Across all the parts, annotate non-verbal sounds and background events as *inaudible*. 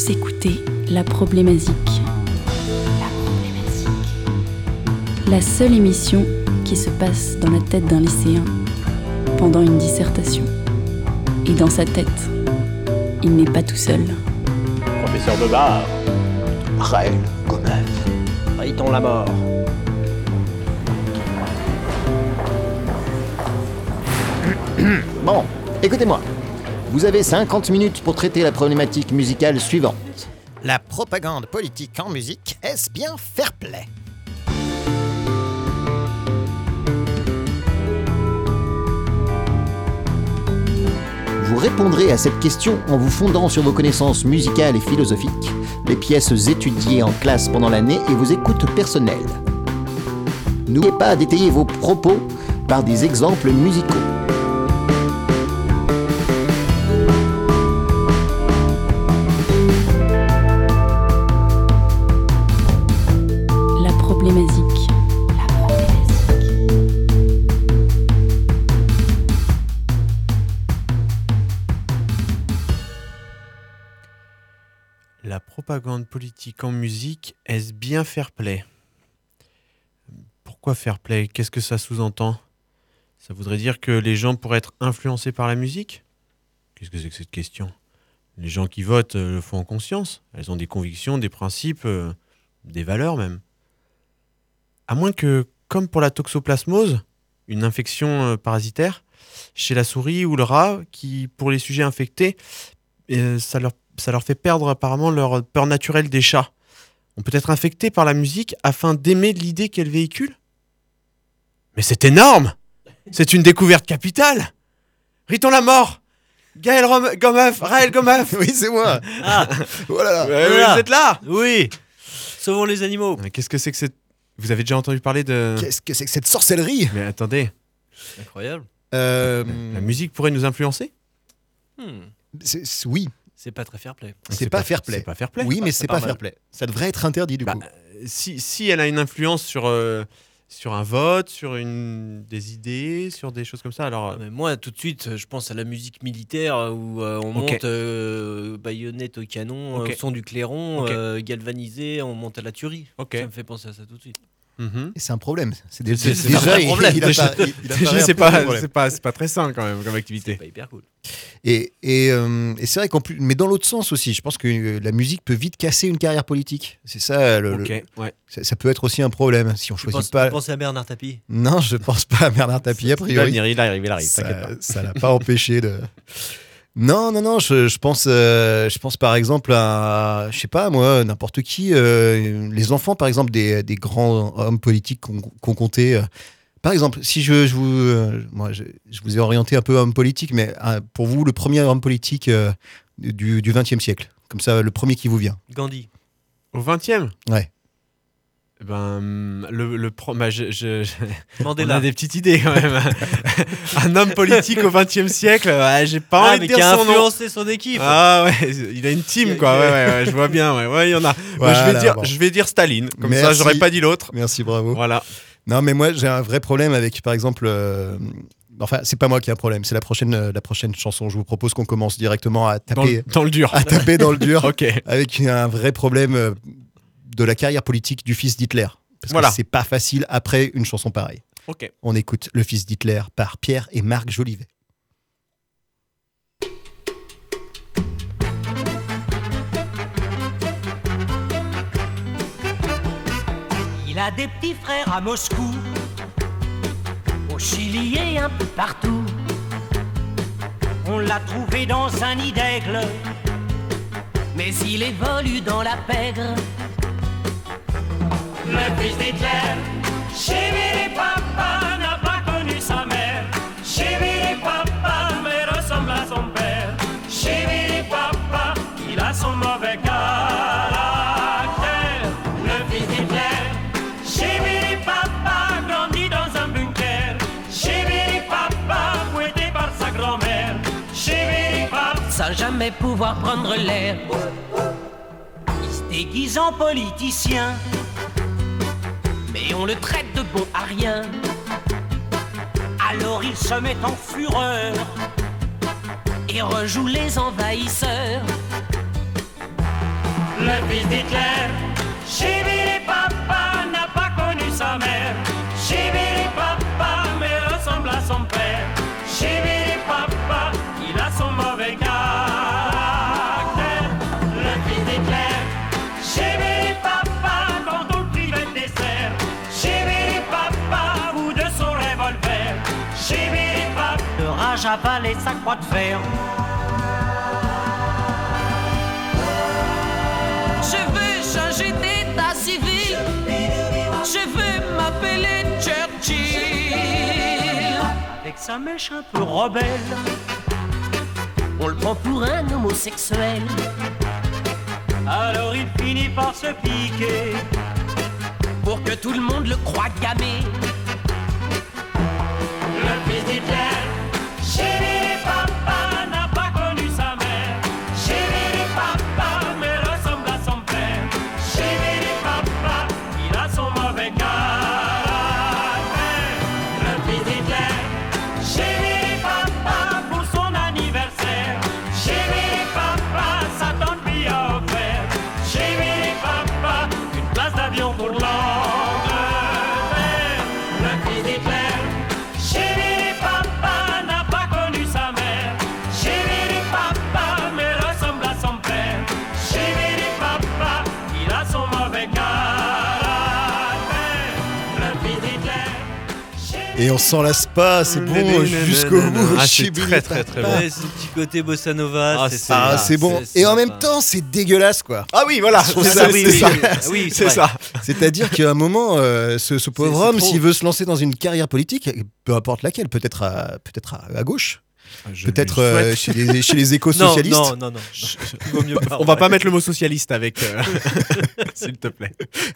Vous écoutez La Problématique. La Problématique. La seule émission qui se passe dans la tête d'un lycéen pendant une dissertation. Et dans sa tête, il n'est pas tout seul. Professeur de bar. Raël Gomez. Riton la mort. Bon, écoutez-moi. Vous avez 50 minutes pour traiter la problématique musicale suivante. La propagande politique en musique, est-ce bien fair play? Vous répondrez à cette question en vous fondant sur vos connaissances musicales et philosophiques, les pièces étudiées en classe pendant l'année et vos écoutes personnelles. N'oubliez pas d'étayer vos propos par des exemples musicaux. Propagande politique en musique, est-ce bien fair play? Pourquoi fair play? Qu'est-ce que ça sous-entend? Ça voudrait dire que les gens pourraient être influencés par la musique? Qu'est-ce que c'est que cette question? Les gens qui votent euh, le font en conscience. Elles ont des convictions, des principes, euh, des valeurs même. À moins que, comme pour la toxoplasmose, une infection euh, parasitaire, chez la souris ou le rat, qui, pour les sujets infectés, ça leur ça leur fait perdre apparemment leur peur naturelle des chats. On peut être infecté par la musique afin d'aimer l'idée qu'elle véhicule? Mais c'est énorme! C'est une découverte capitale! Riton la mort! Gaël Rom- Gomeuf Raël Gomeuf *laughs* Oui, c'est moi. Ah, *laughs* Oh. Ouais, Voilà. Vous êtes là! Oui! Sauvons les animaux! Mais qu'est-ce que c'est que cette... Vous avez déjà entendu parler de... Qu'est-ce que c'est que cette sorcellerie? Mais attendez, Incroyable. Euh, la musique pourrait nous influencer? Hmm, Oui, C'est pas très fair play. c'est pas fair play. C'est pas fair play. Oui, mais c'est c'est pas fair play. Ça devrait être interdit du Bah, coup. si, si elle a une influence sur, euh, sur un vote, sur une, des idées, sur des choses comme ça, alors... Ah, mais moi, tout de suite, je pense à la musique militaire euh, où euh, on monte euh, baïonnette au canon, Ok. euh, au son du clairon, euh, galvanisé, on monte à la tuerie. Ça me fait penser à ça tout de suite. Mhm. Et C'est un problème. C'est dé- C'est- dé- c'est déjà un il- problème. il il c'est pas, pas, c'est pas très sain quand même comme C'est activité. pas hyper cool. Et, et, euh, et c'est vrai qu'en plus, mais dans l'autre sens aussi, je pense que euh, la musique peut vite casser une carrière politique. C'est ça, le- le- Ok, ouais. ça, ça peut être aussi un problème si on Tu choisit penses, pas. tu penses à Bernard Tapie? Non, je pense pas à Bernard Tapie a Il priori. il arrive, il arrive, Ça pas. ça l'a pas empêché de. Non, non, non. Je, je pense, euh, je pense par exemple à, je sais pas moi, n'importe qui, euh, les enfants par exemple des, des grands hommes politiques qu'on comptait. euh. Par exemple, si je, je vous, euh, moi, je, je vous ai orienté un peu homme politique, mais euh, pour vous, le premier homme politique euh, du XXe siècle, comme ça, le premier qui vous vient. Gandhi. Au 20e Ouais. Eh Ben, le, le pro- bah, je, je- je- on a des petites idées quand même. *laughs* un homme politique au 20e siècle, ouais, j'ai pas Ah, envie mais de qui dire a son nom. influencé son équipe. Ah ouais, il a une team quoi, ouais, ouais, ouais, je vois bien, ouais, ouais, il y en a. Je, vais dire, bon. je vais dire Staline, comme ça j'aurais pas dit l'autre. Merci, bravo. Voilà. Non, mais moi, j'ai un vrai problème avec, par exemple. euh, Enfin, c'est pas moi qui ai un problème, c'est la prochaine, euh, la prochaine chanson. Je vous propose qu'on commence directement à Dans, taper, le- dans le dur. à taper dans le dur *laughs* ok. avec un vrai problème euh, de la carrière politique du fils d'Hitler. Parce Voilà. que c'est pas facile après une chanson pareille. On écoute Le fils d'Hitler par Pierre et Marc Jolivet. Il a des petits frères à Moscou, au Chili et un peu partout. On l'a trouvé dans un nid d'aigle, mais il évolue dans la pègre. Le fils d'Hitler, chéri papa, n'a pas connu sa mère. Chéri papa, mais ressemble à son père. Chéri papa, il a son mauvais caractère. Le fils d'Hitler, chéri papa, grandit dans un bunker. Chéri papa, fouetté par sa grand-mère. Chéri papa, sans jamais pouvoir prendre l'air. Il se déguise en politicien mais on le traite de bon à rien. Alors il se met en fureur et rejoue les envahisseurs. le fils d'Hitler. Chibiri papa n'a pas connu sa mère. Chibiri papa mais ressemble à son père. Avalé sa croix de fer. Je veux changer d'état civil. Je veux m'appeler Churchill. avec sa mèche un peu rebelle. On le prend pour un homosexuel. Alors il finit par se piquer pour que tout le monde le croie gamé. Et on s'en lasse pas, c'est bon jusqu'au bout. Ah, c'est très, très, très bon. Ouais, ce petit côté bossa nova. Ah, c'est Ah, c'est bon. Et en même temps, c'est dégueulasse, quoi. Ah oui, voilà. Ça, oui, c'est oui, ça. oui. Oui, c'est vrai. ça. C'est-à-dire qu'à un moment, euh, ce, ce pauvre homme, s'il veut se lancer dans une carrière politique, peu importe laquelle, peut-être à, peut-être à, à gauche, peut-être euh, chez les, chez les *laughs* Non, éco-socialistes. non, non, non. Il vaut mieux pas. On va pas mettre le mot socialiste avec, euh, *laughs* s'il te plaît.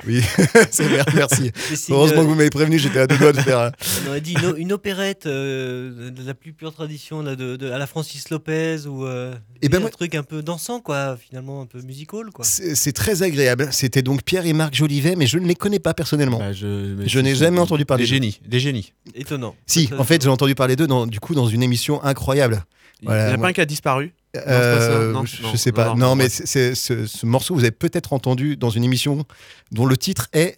Oui, *laughs* c'est bien, merci. Si, Heureusement que vous m'avez prévenu, j'étais à deux doigts de faire. euh, On aurait dit une, une opérette euh, de la plus pure tradition là, de, de- à la Francis Lopez ou euh, Eh ben un moi- truc un peu dansant quoi, finalement un peu musical quoi. C'est très agréable. C'était donc Pierre et Marc Jolivet, mais je ne les connais pas personnellement. Bah, je n'ai jamais entendu parler Des génies, des génies. Étonnant. Si, en fait, j'ai entendu parler d'eux, dans- du coup, dans une émission incroyable. Il Voilà, n'y a moi- pas un qui a disparu. Euh. Non, je, non, sais pas. non, mais ouais. c'est- c'est- ce, ce morceau, vous avez peut-être entendu dans une émission dont le titre est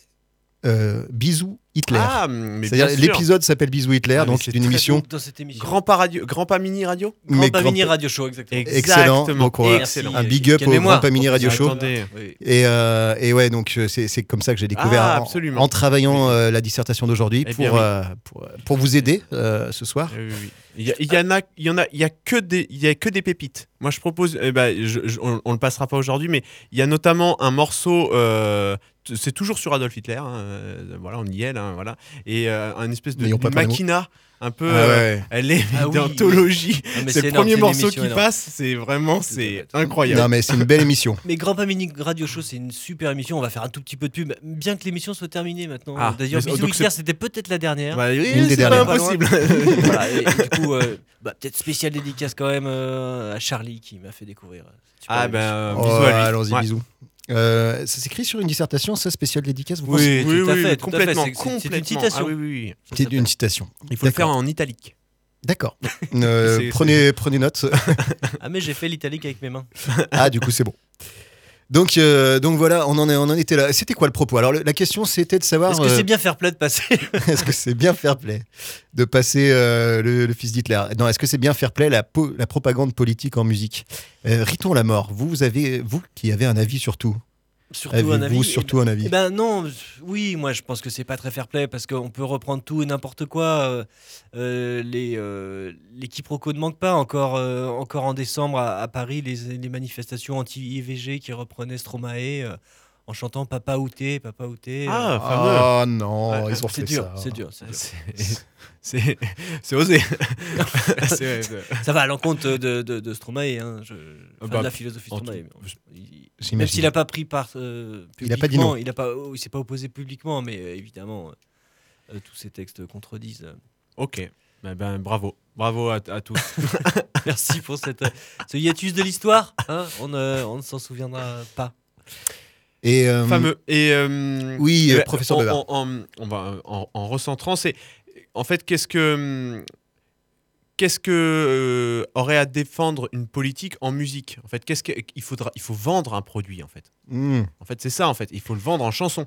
euh, Bisous Hitler. Ah, C'est-à-dire l'épisode s'appelle Bisous Hitler, Ah, donc une émission dans cette émission. Grand pas radio, grand pas mini radio. Grand mais pas grand- mini radio show exactement. excellent. Exactement. Donc, on va- Excellent. un big up au. Grand Pas Mini Radio Show. Oui. Et, euh, et ouais, donc euh, c'est comme ça que j'ai découvert Ah, en- absolument. en, travaillant euh, la dissertation d'aujourd'hui Eh pour, oui. euh, pour, pour vous aider euh, ce soir. Oui, oui. Il y, a- il y en a, il y en a, il y a que des, il y a que des pépites. Moi, je propose, eh ben, je- je- on, on le passera pas aujourd'hui, mais il y a notamment un morceau. C'est toujours sur Adolf Hitler. hein, euh, voilà, on y est là, voilà, et euh, un espèce de machina, un peu. Ah euh, ouais. elle est Ah oui. d'anthologie. Mais c'est le énorme, premier morceau qui énorme. passe. C'est vraiment, c'est incroyable. Non, mais c'est une belle émission. *laughs* Mais Grand Pas Mini Radio Show, c'est une super émission. On va faire un tout petit peu de pub, bien que l'émission soit terminée maintenant. Ah, D'ailleurs, c'était peut-être la dernière. Bah, oui, Une des dernières. pas impossible. Voilà, et, et *laughs* du coup, euh, bah, peut-être spécial dédicace quand même euh, à Charlie qui m'a fait découvrir. ah ben, euh, Oh, bisous lui. Allons-y, Ouais. bisous. Euh, ça s'écrit sur une dissertation, ça, spéciale dédicace, vous Oui, pensez tout à à fait. complètement, C'est- une citation. Ah oui, oui, oui. C'est une citation. Il faut le faire en italique. D'accord. *laughs* Euh, prenez, prenez note. Ah, mais j'ai fait l'italique avec mes mains. ah, du coup, c'est bon. Donc, euh, donc voilà, on en, est, on en était là. C'était quoi le propos? Alors, le- la question, c'était de savoir Est-ce que euh, c'est bien fair play de passer? *laughs* est-ce que c'est bien fair play de passer euh, le, le fils d'Hitler? Non, est-ce que c'est bien fair play la, po- la propagande politique en musique? Euh, Riton la mort, vous, vous avez, vous qui avez un avis sur tout, Surtout un avez-vous avis. surtout un avis Eh ben non, oui, moi je pense que c'est pas très fair play parce qu'on peut reprendre tout et n'importe quoi. euh, euh, les, euh, les quiproquos ne manquent pas. Encore, euh, encore en décembre à, à Paris, les, les manifestations anti-IVG qui reprenaient Stromae en chantant Papa Outé, Papa Outé. euh, Ah, fameux. Oh non, Ouais, ils ont c'est fait dur, ça. c'est dur, c'est *laughs* dur. C'est- osé. *laughs* Ça va à l'encontre de, de, de Stromae, hein, je, enfin, bah, de la philosophie Stromae. tout-. Même s'il n'a pas pris part euh, Il a pas dit non. publiquement, Il a pas, oh, il s'est pas opposé publiquement, mais euh, évidemment, euh, tous ces textes contredisent. Ok. Ben, ben, bravo. Bravo à, à tous. *laughs* Merci pour cette, ce hiatus de l'histoire. hein. on, ne- on ne s'en souviendra pas. Et, euh, Fameux. Et, euh, Oui, eh euh, ben, professeur en, Bevard. en, en- en, en recentrant, c'est. En fait, qu'est-ce que. qu'est-ce que euh, aurait à défendre une politique en musique? En fait, qu'est-ce qu'il faudra Il faut vendre un produit, en fait. Hmm, En fait, c'est ça, en fait. Il faut le vendre en chanson.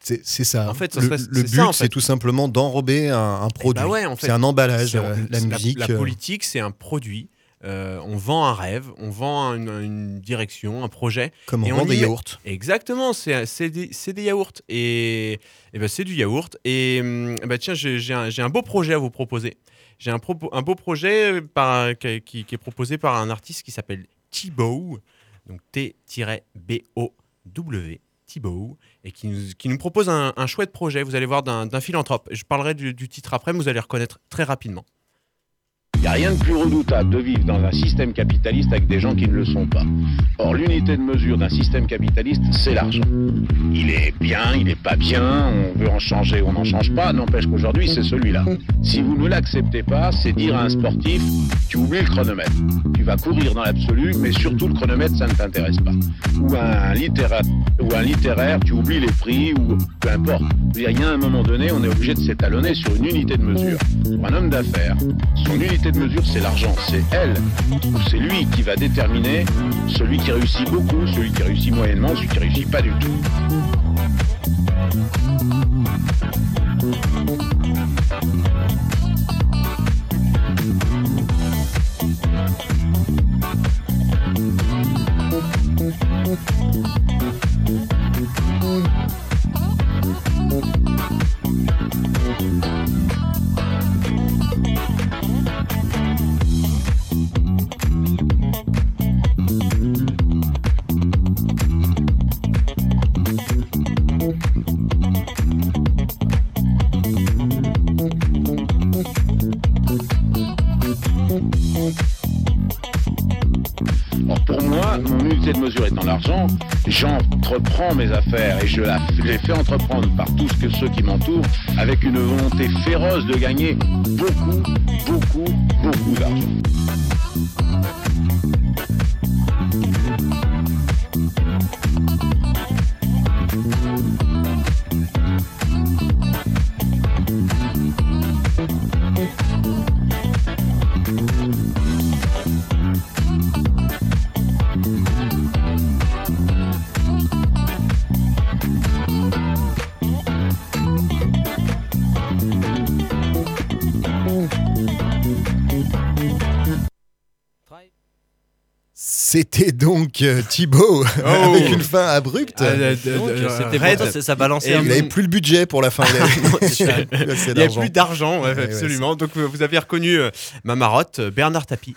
c'est c'est ça. En fait, ça le, serait- le c'est but, en fait. c'est tout simplement d'enrober un, un produit. bah ouais, en fait. c'est un emballage, C'est- euh, la c'est musique. La, euh, politique, c'est un produit. Euh, on vend un rêve, on vend une, une direction, un projet. comme on et vend des yaourts. Exactement, c'est des, yaourts. Et, et ben, c'est du yaourt. Et hum, bah, tiens, j'ai un, beau projet à vous proposer. J'ai un, beau projet par, qui, est proposé par un artiste qui s'appelle Thibaut, donc T-B-O-W, Thibaut, et qui nous, qui nous propose un, un chouette projet, vous allez voir, d'un d'un philanthrope. Je parlerai du, du titre après, mais vous allez reconnaître très rapidement. Il n'y a rien de plus redoutable de vivre dans un système capitaliste avec des gens qui ne le sont pas. Or, l'unité de mesure d'un système capitaliste, c'est l'argent. Il est bien, il n'est pas bien, on veut en changer, on n'en change pas, n'empêche qu'aujourd'hui, c'est celui-là. Si vous ne l'acceptez pas, c'est dire à un sportif, tu oublies le chronomètre. Tu vas courir dans l'absolu, mais surtout le chronomètre, ça ne t'intéresse pas. Ou un, littéra- ou un littéraire, tu oublies les prix, ou peu importe. Il y a un moment donné, on est obligé de s'étalonner sur une unité de mesure. Pour un homme d'affaires, son unité de mesure, c'est l'argent? C'est elle, ou c'est lui qui va déterminer celui qui réussit beaucoup, celui qui réussit moyennement, celui qui réussit pas du tout? J'entreprends mes affaires et je les fais entreprendre par tous que ceux qui m'entourent avec une volonté féroce de gagner beaucoup, beaucoup, beaucoup d'argent. C'était donc euh, Thibaut *laughs* avec une fin abrupte. Ah, euh, Donc, euh, C'était Red, bon, ça, balançait il n'avait plus le budget pour la fin. Il avait- *laughs* avait n'y *laughs* a d'argent. plus d'argent, ouais, Ouais, ouais, absolument. Donc vous avez reconnu euh, ma marotte, euh, Bernard Tapie,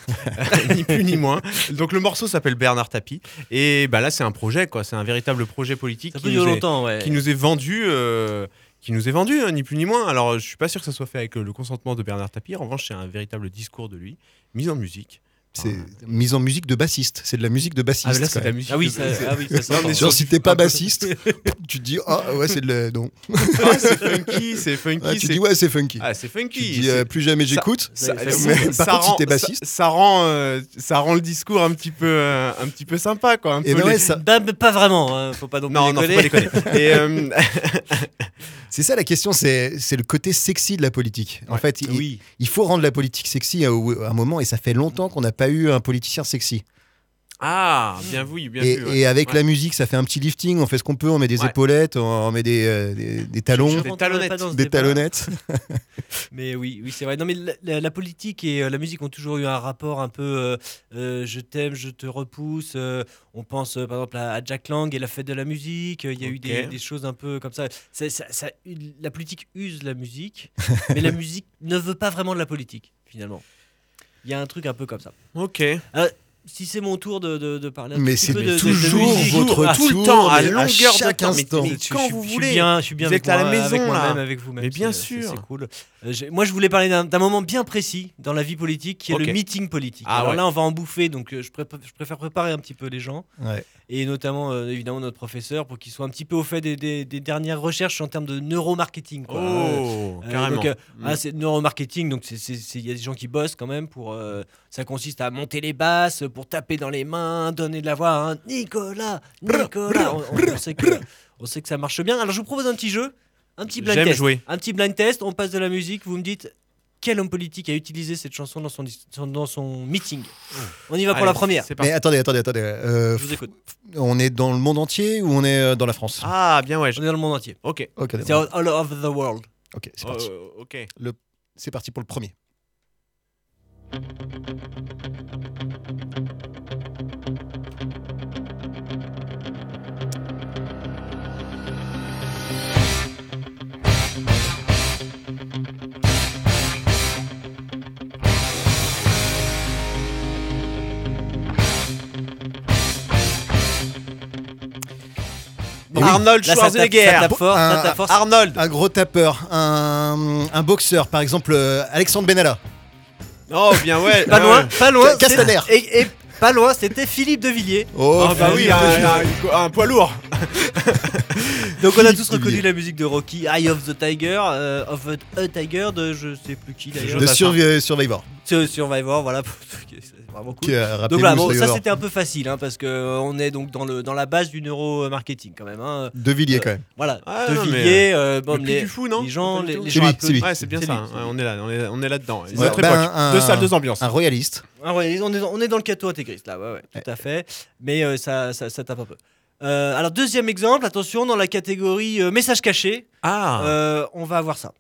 ni plus ni moins. Donc le morceau s'appelle Bernard Tapie. Et bah, là, c'est un projet, quoi. C'est un véritable projet politique qui nous, est, longtemps, ouais. qui nous est vendu. euh, qui nous est vendu, hein, ni plus ni moins. Alors, je suis pas sûr que ça soit fait avec le consentement de Bernard Tapie. En revanche, c'est un véritable discours de lui, mis en musique. C'est mise en musique de bassiste. C'est de la musique de bassiste. Ah, là, c'est de la musique. Ah oui, ça, ah oui, ça sent Non, mais fort. Genre, si t'es pas bassiste, *laughs* tu te dis ah ouais c'est de la... non. *laughs* Ah, c'est funky, c'est funky. Ah, tu dis ouais c'est funky. Ah, c'est funky. tu dis euh, plus jamais j'écoute. Ça, Mais par ça contre, si rend, t'es bassiste- ça, ça rend, euh, ça rend le discours un petit peu, euh, un petit peu sympa, quoi. Un Et peu ben ouais, les- ça- Bah, mais pas vraiment, hein, faut pas non plus Non, non, faut pas déconner. déconner. *laughs* Et, euh, C'est ça la question, c'est le côté sexy de la politique. En Ouais. fait, il, faut rendre la politique sexy à, à un moment, et ça fait longtemps qu'on n'a pas eu un politicien sexy. Ah, bien vu, bien Et, vu. ouais. et avec Ouais. la musique, ça fait un petit lifting, on fait ce qu'on peut, on met des Ouais. épaulettes, on, on met des, euh, des, des talons, Des talonnettes. des. *laughs* Mais oui, oui, c'est vrai. Non, mais la, la- la politique et euh, la musique ont toujours eu un rapport un peu euh, euh, je t'aime, je te repousse. euh, on pense euh, par exemple à, à Jack Lang et la fête de la musique. Il y a eu des, choses un peu comme ça. Ça- ça- ça- la politique use la musique, *laughs* mais la musique ne veut pas vraiment de la politique, finalement. Il y a un truc un peu comme ça. Ok. Si c'est mon tour de, de- de parler un Mais petit c'est peu de, de- de toujours musique, votre ah, tout le tour, temps, à longueur de chaque temps, mais- instant. mais quand je- vous je suis voulez. bien, je suis bien Vous avec êtes à la moi- avec maison, là. avec vous-même. Mais bien sûr. C'est cool. Euh, moi, je voulais parler d'un moment bien précis dans la vie politique, qui est le meeting politique. Ah Alors ouais. là, on va en bouffer, donc euh, je, je préfère préparer un petit peu les gens, Ouais. Et notamment euh, évidemment notre professeur pour qu'il soit un petit peu au fait des, des- des dernières recherches en termes de neuromarketing. quoi. Oh, Euh, carrément. donc, euh, Mm. ah, c'est neuromarketing, donc il y a des gens qui bossent quand même pour. ça consiste à monter les basses, pour taper dans les mains, donner de la voix. hein. Nicolas, Nicolas. On, on- on sait que, on sait que ça marche bien. Alors je vous propose un petit jeu, un petit blind test. jouer. Un petit blind test. On passe de la musique. Vous me dites quel homme politique a utilisé cette chanson dans son, dans son meeting? On y va pour Allez, la première. C'est parti. Mais attendez, attendez, attendez. euh, Je vous écoute. on est dans le monde entier ou on est euh, dans la France? Ah, bien ouais. je- On est dans le monde entier. Ok. C'est all over the world. Ok, c'est parti. Euh, ok. C'est parti pour le premier. Arnold là, ça tape- Schwarzenegger. Ça tape fort, ça Un- tape fort. Arnold. Un gros tapeur, un, un boxeur, par exemple euh, Alexandre Benalla. Oh, bien ouais. Pas Ah loin, pas loin. Ca- Castaner. Et, et pas loin, c'était Philippe de Villiers. Oh, Ah bah oui, un, un- un poids lourd. *laughs* Donc on a tous reconnu la musique de Rocky, Eye of the Tiger, euh, of a, a Tiger de je sais plus qui d'ailleurs. de. Survi- Survivor. C'est Survivor, voilà. *laughs* C'est vraiment cool. Donc nous, bon, ça c'était un peu facile hein, parce que euh, on est donc dans le dans la base du neuromarketing quand même. Hein. De Villiers, quand même. Voilà, Ah, de non, Villiers, euh, bon, le Puy les, du fou, non? les gens, les, les C'est gens lui, un peu- c'est lui. Ouais, c'est bien ça. lui, hein. Ouais, on est là, on est, on est Ouais, autres ben, un- Deux salles, deux ambiances. Un royaliste. Ah ouais, on est, dans- on est dans le cateau intégriste là, ouais, ouais, tout à fait. Mais euh, ça, ça, ça tape un peu. Euh, alors deuxième exemple, attention, dans la catégorie euh, message caché, Ah. euh, on va avoir ça.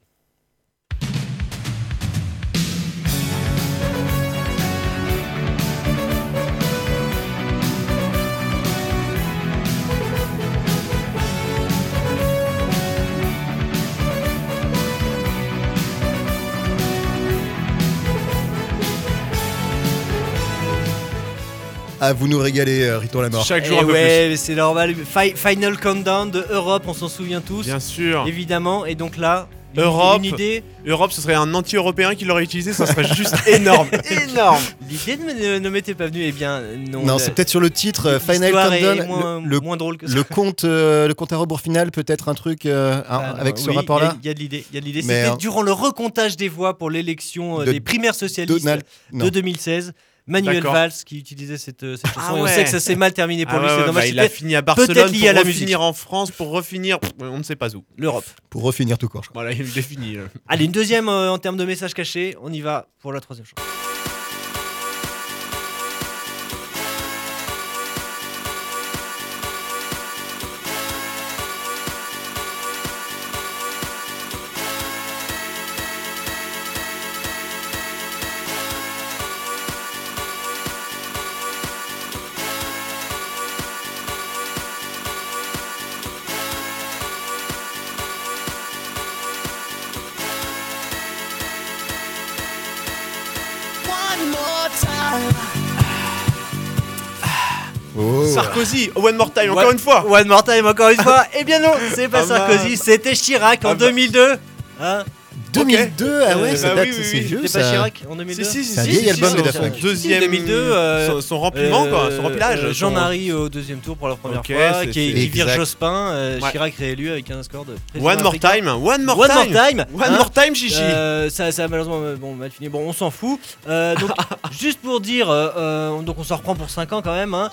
Ah, vous nous régalez, euh, Riton la mort. Chaque Eh jour un peu ouais, c'est normal. Fi- Final Countdown de Europe, on s'en souvient tous. Bien sûr. évidemment. Et donc là, une- Europe. une idée, Europe, ce serait un anti-européen qui l'aurait utilisé, ça serait juste *laughs* énorme. *laughs* énorme. l'idée ne, ne- ne m'était pas venue. Eh bien, non. Non, c'est peut-être sur le titre euh, Final Countdown. moins, le, moins drôle que ça. le compte, euh, le compte à rebours final, peut-être un truc euh, Ah, non, avec ce oui, rapport-là. Il y, a de l'idée. il y a de l'idée. Mais, C'était euh, durant le recomptage des voix pour l'élection euh, de des primaires socialistes Donald- de 2016. Manuel. Valls qui utilisait cette, euh, cette chanson. Ah Et on ouais. sait que ça s'est mal terminé pour Ah lui. ouais, c'est ouais, dommage. bah, il a fini à Barcelone lié pour à la refinir musique. en France, pour refinir, on ne sait pas où. l'Europe. Pour refinir tout court, je crois. Voilà, il est fini. là. Allez, une deuxième euh, en termes de messages cachés. On y va pour la troisième chanson. Sarkozy, one more time, encore une fois. One more time, encore une fois. Eh bien non, c'est pas Ah bah. Sarkozy, c'était Chirac en Ah bah. 2002. Hein 2002, ah ouais, Euh, ça bah date, oui, oui, c'est oui. vieux C'était pas. Chirac en 2002 Si, si, si, C'est un si, vieil si, album son- de Daft Punk. Deuxième, 2002, euh, son, son rempliment, quoi, son Euh, remplissage. son- Jean-Marie au deuxième tour pour la première Ok, fois, qui, vire. Jospin, euh, Ouais. Chirac réélu avec un score de One more africain. time, one more One more time. time, One hein. more time, Chichi. Ça, ça a malheureusement bon, mal fini. Bon, on s'en fout. Donc, *laughs* juste pour dire, donc on s'en reprend pour 5 ans quand même. hein.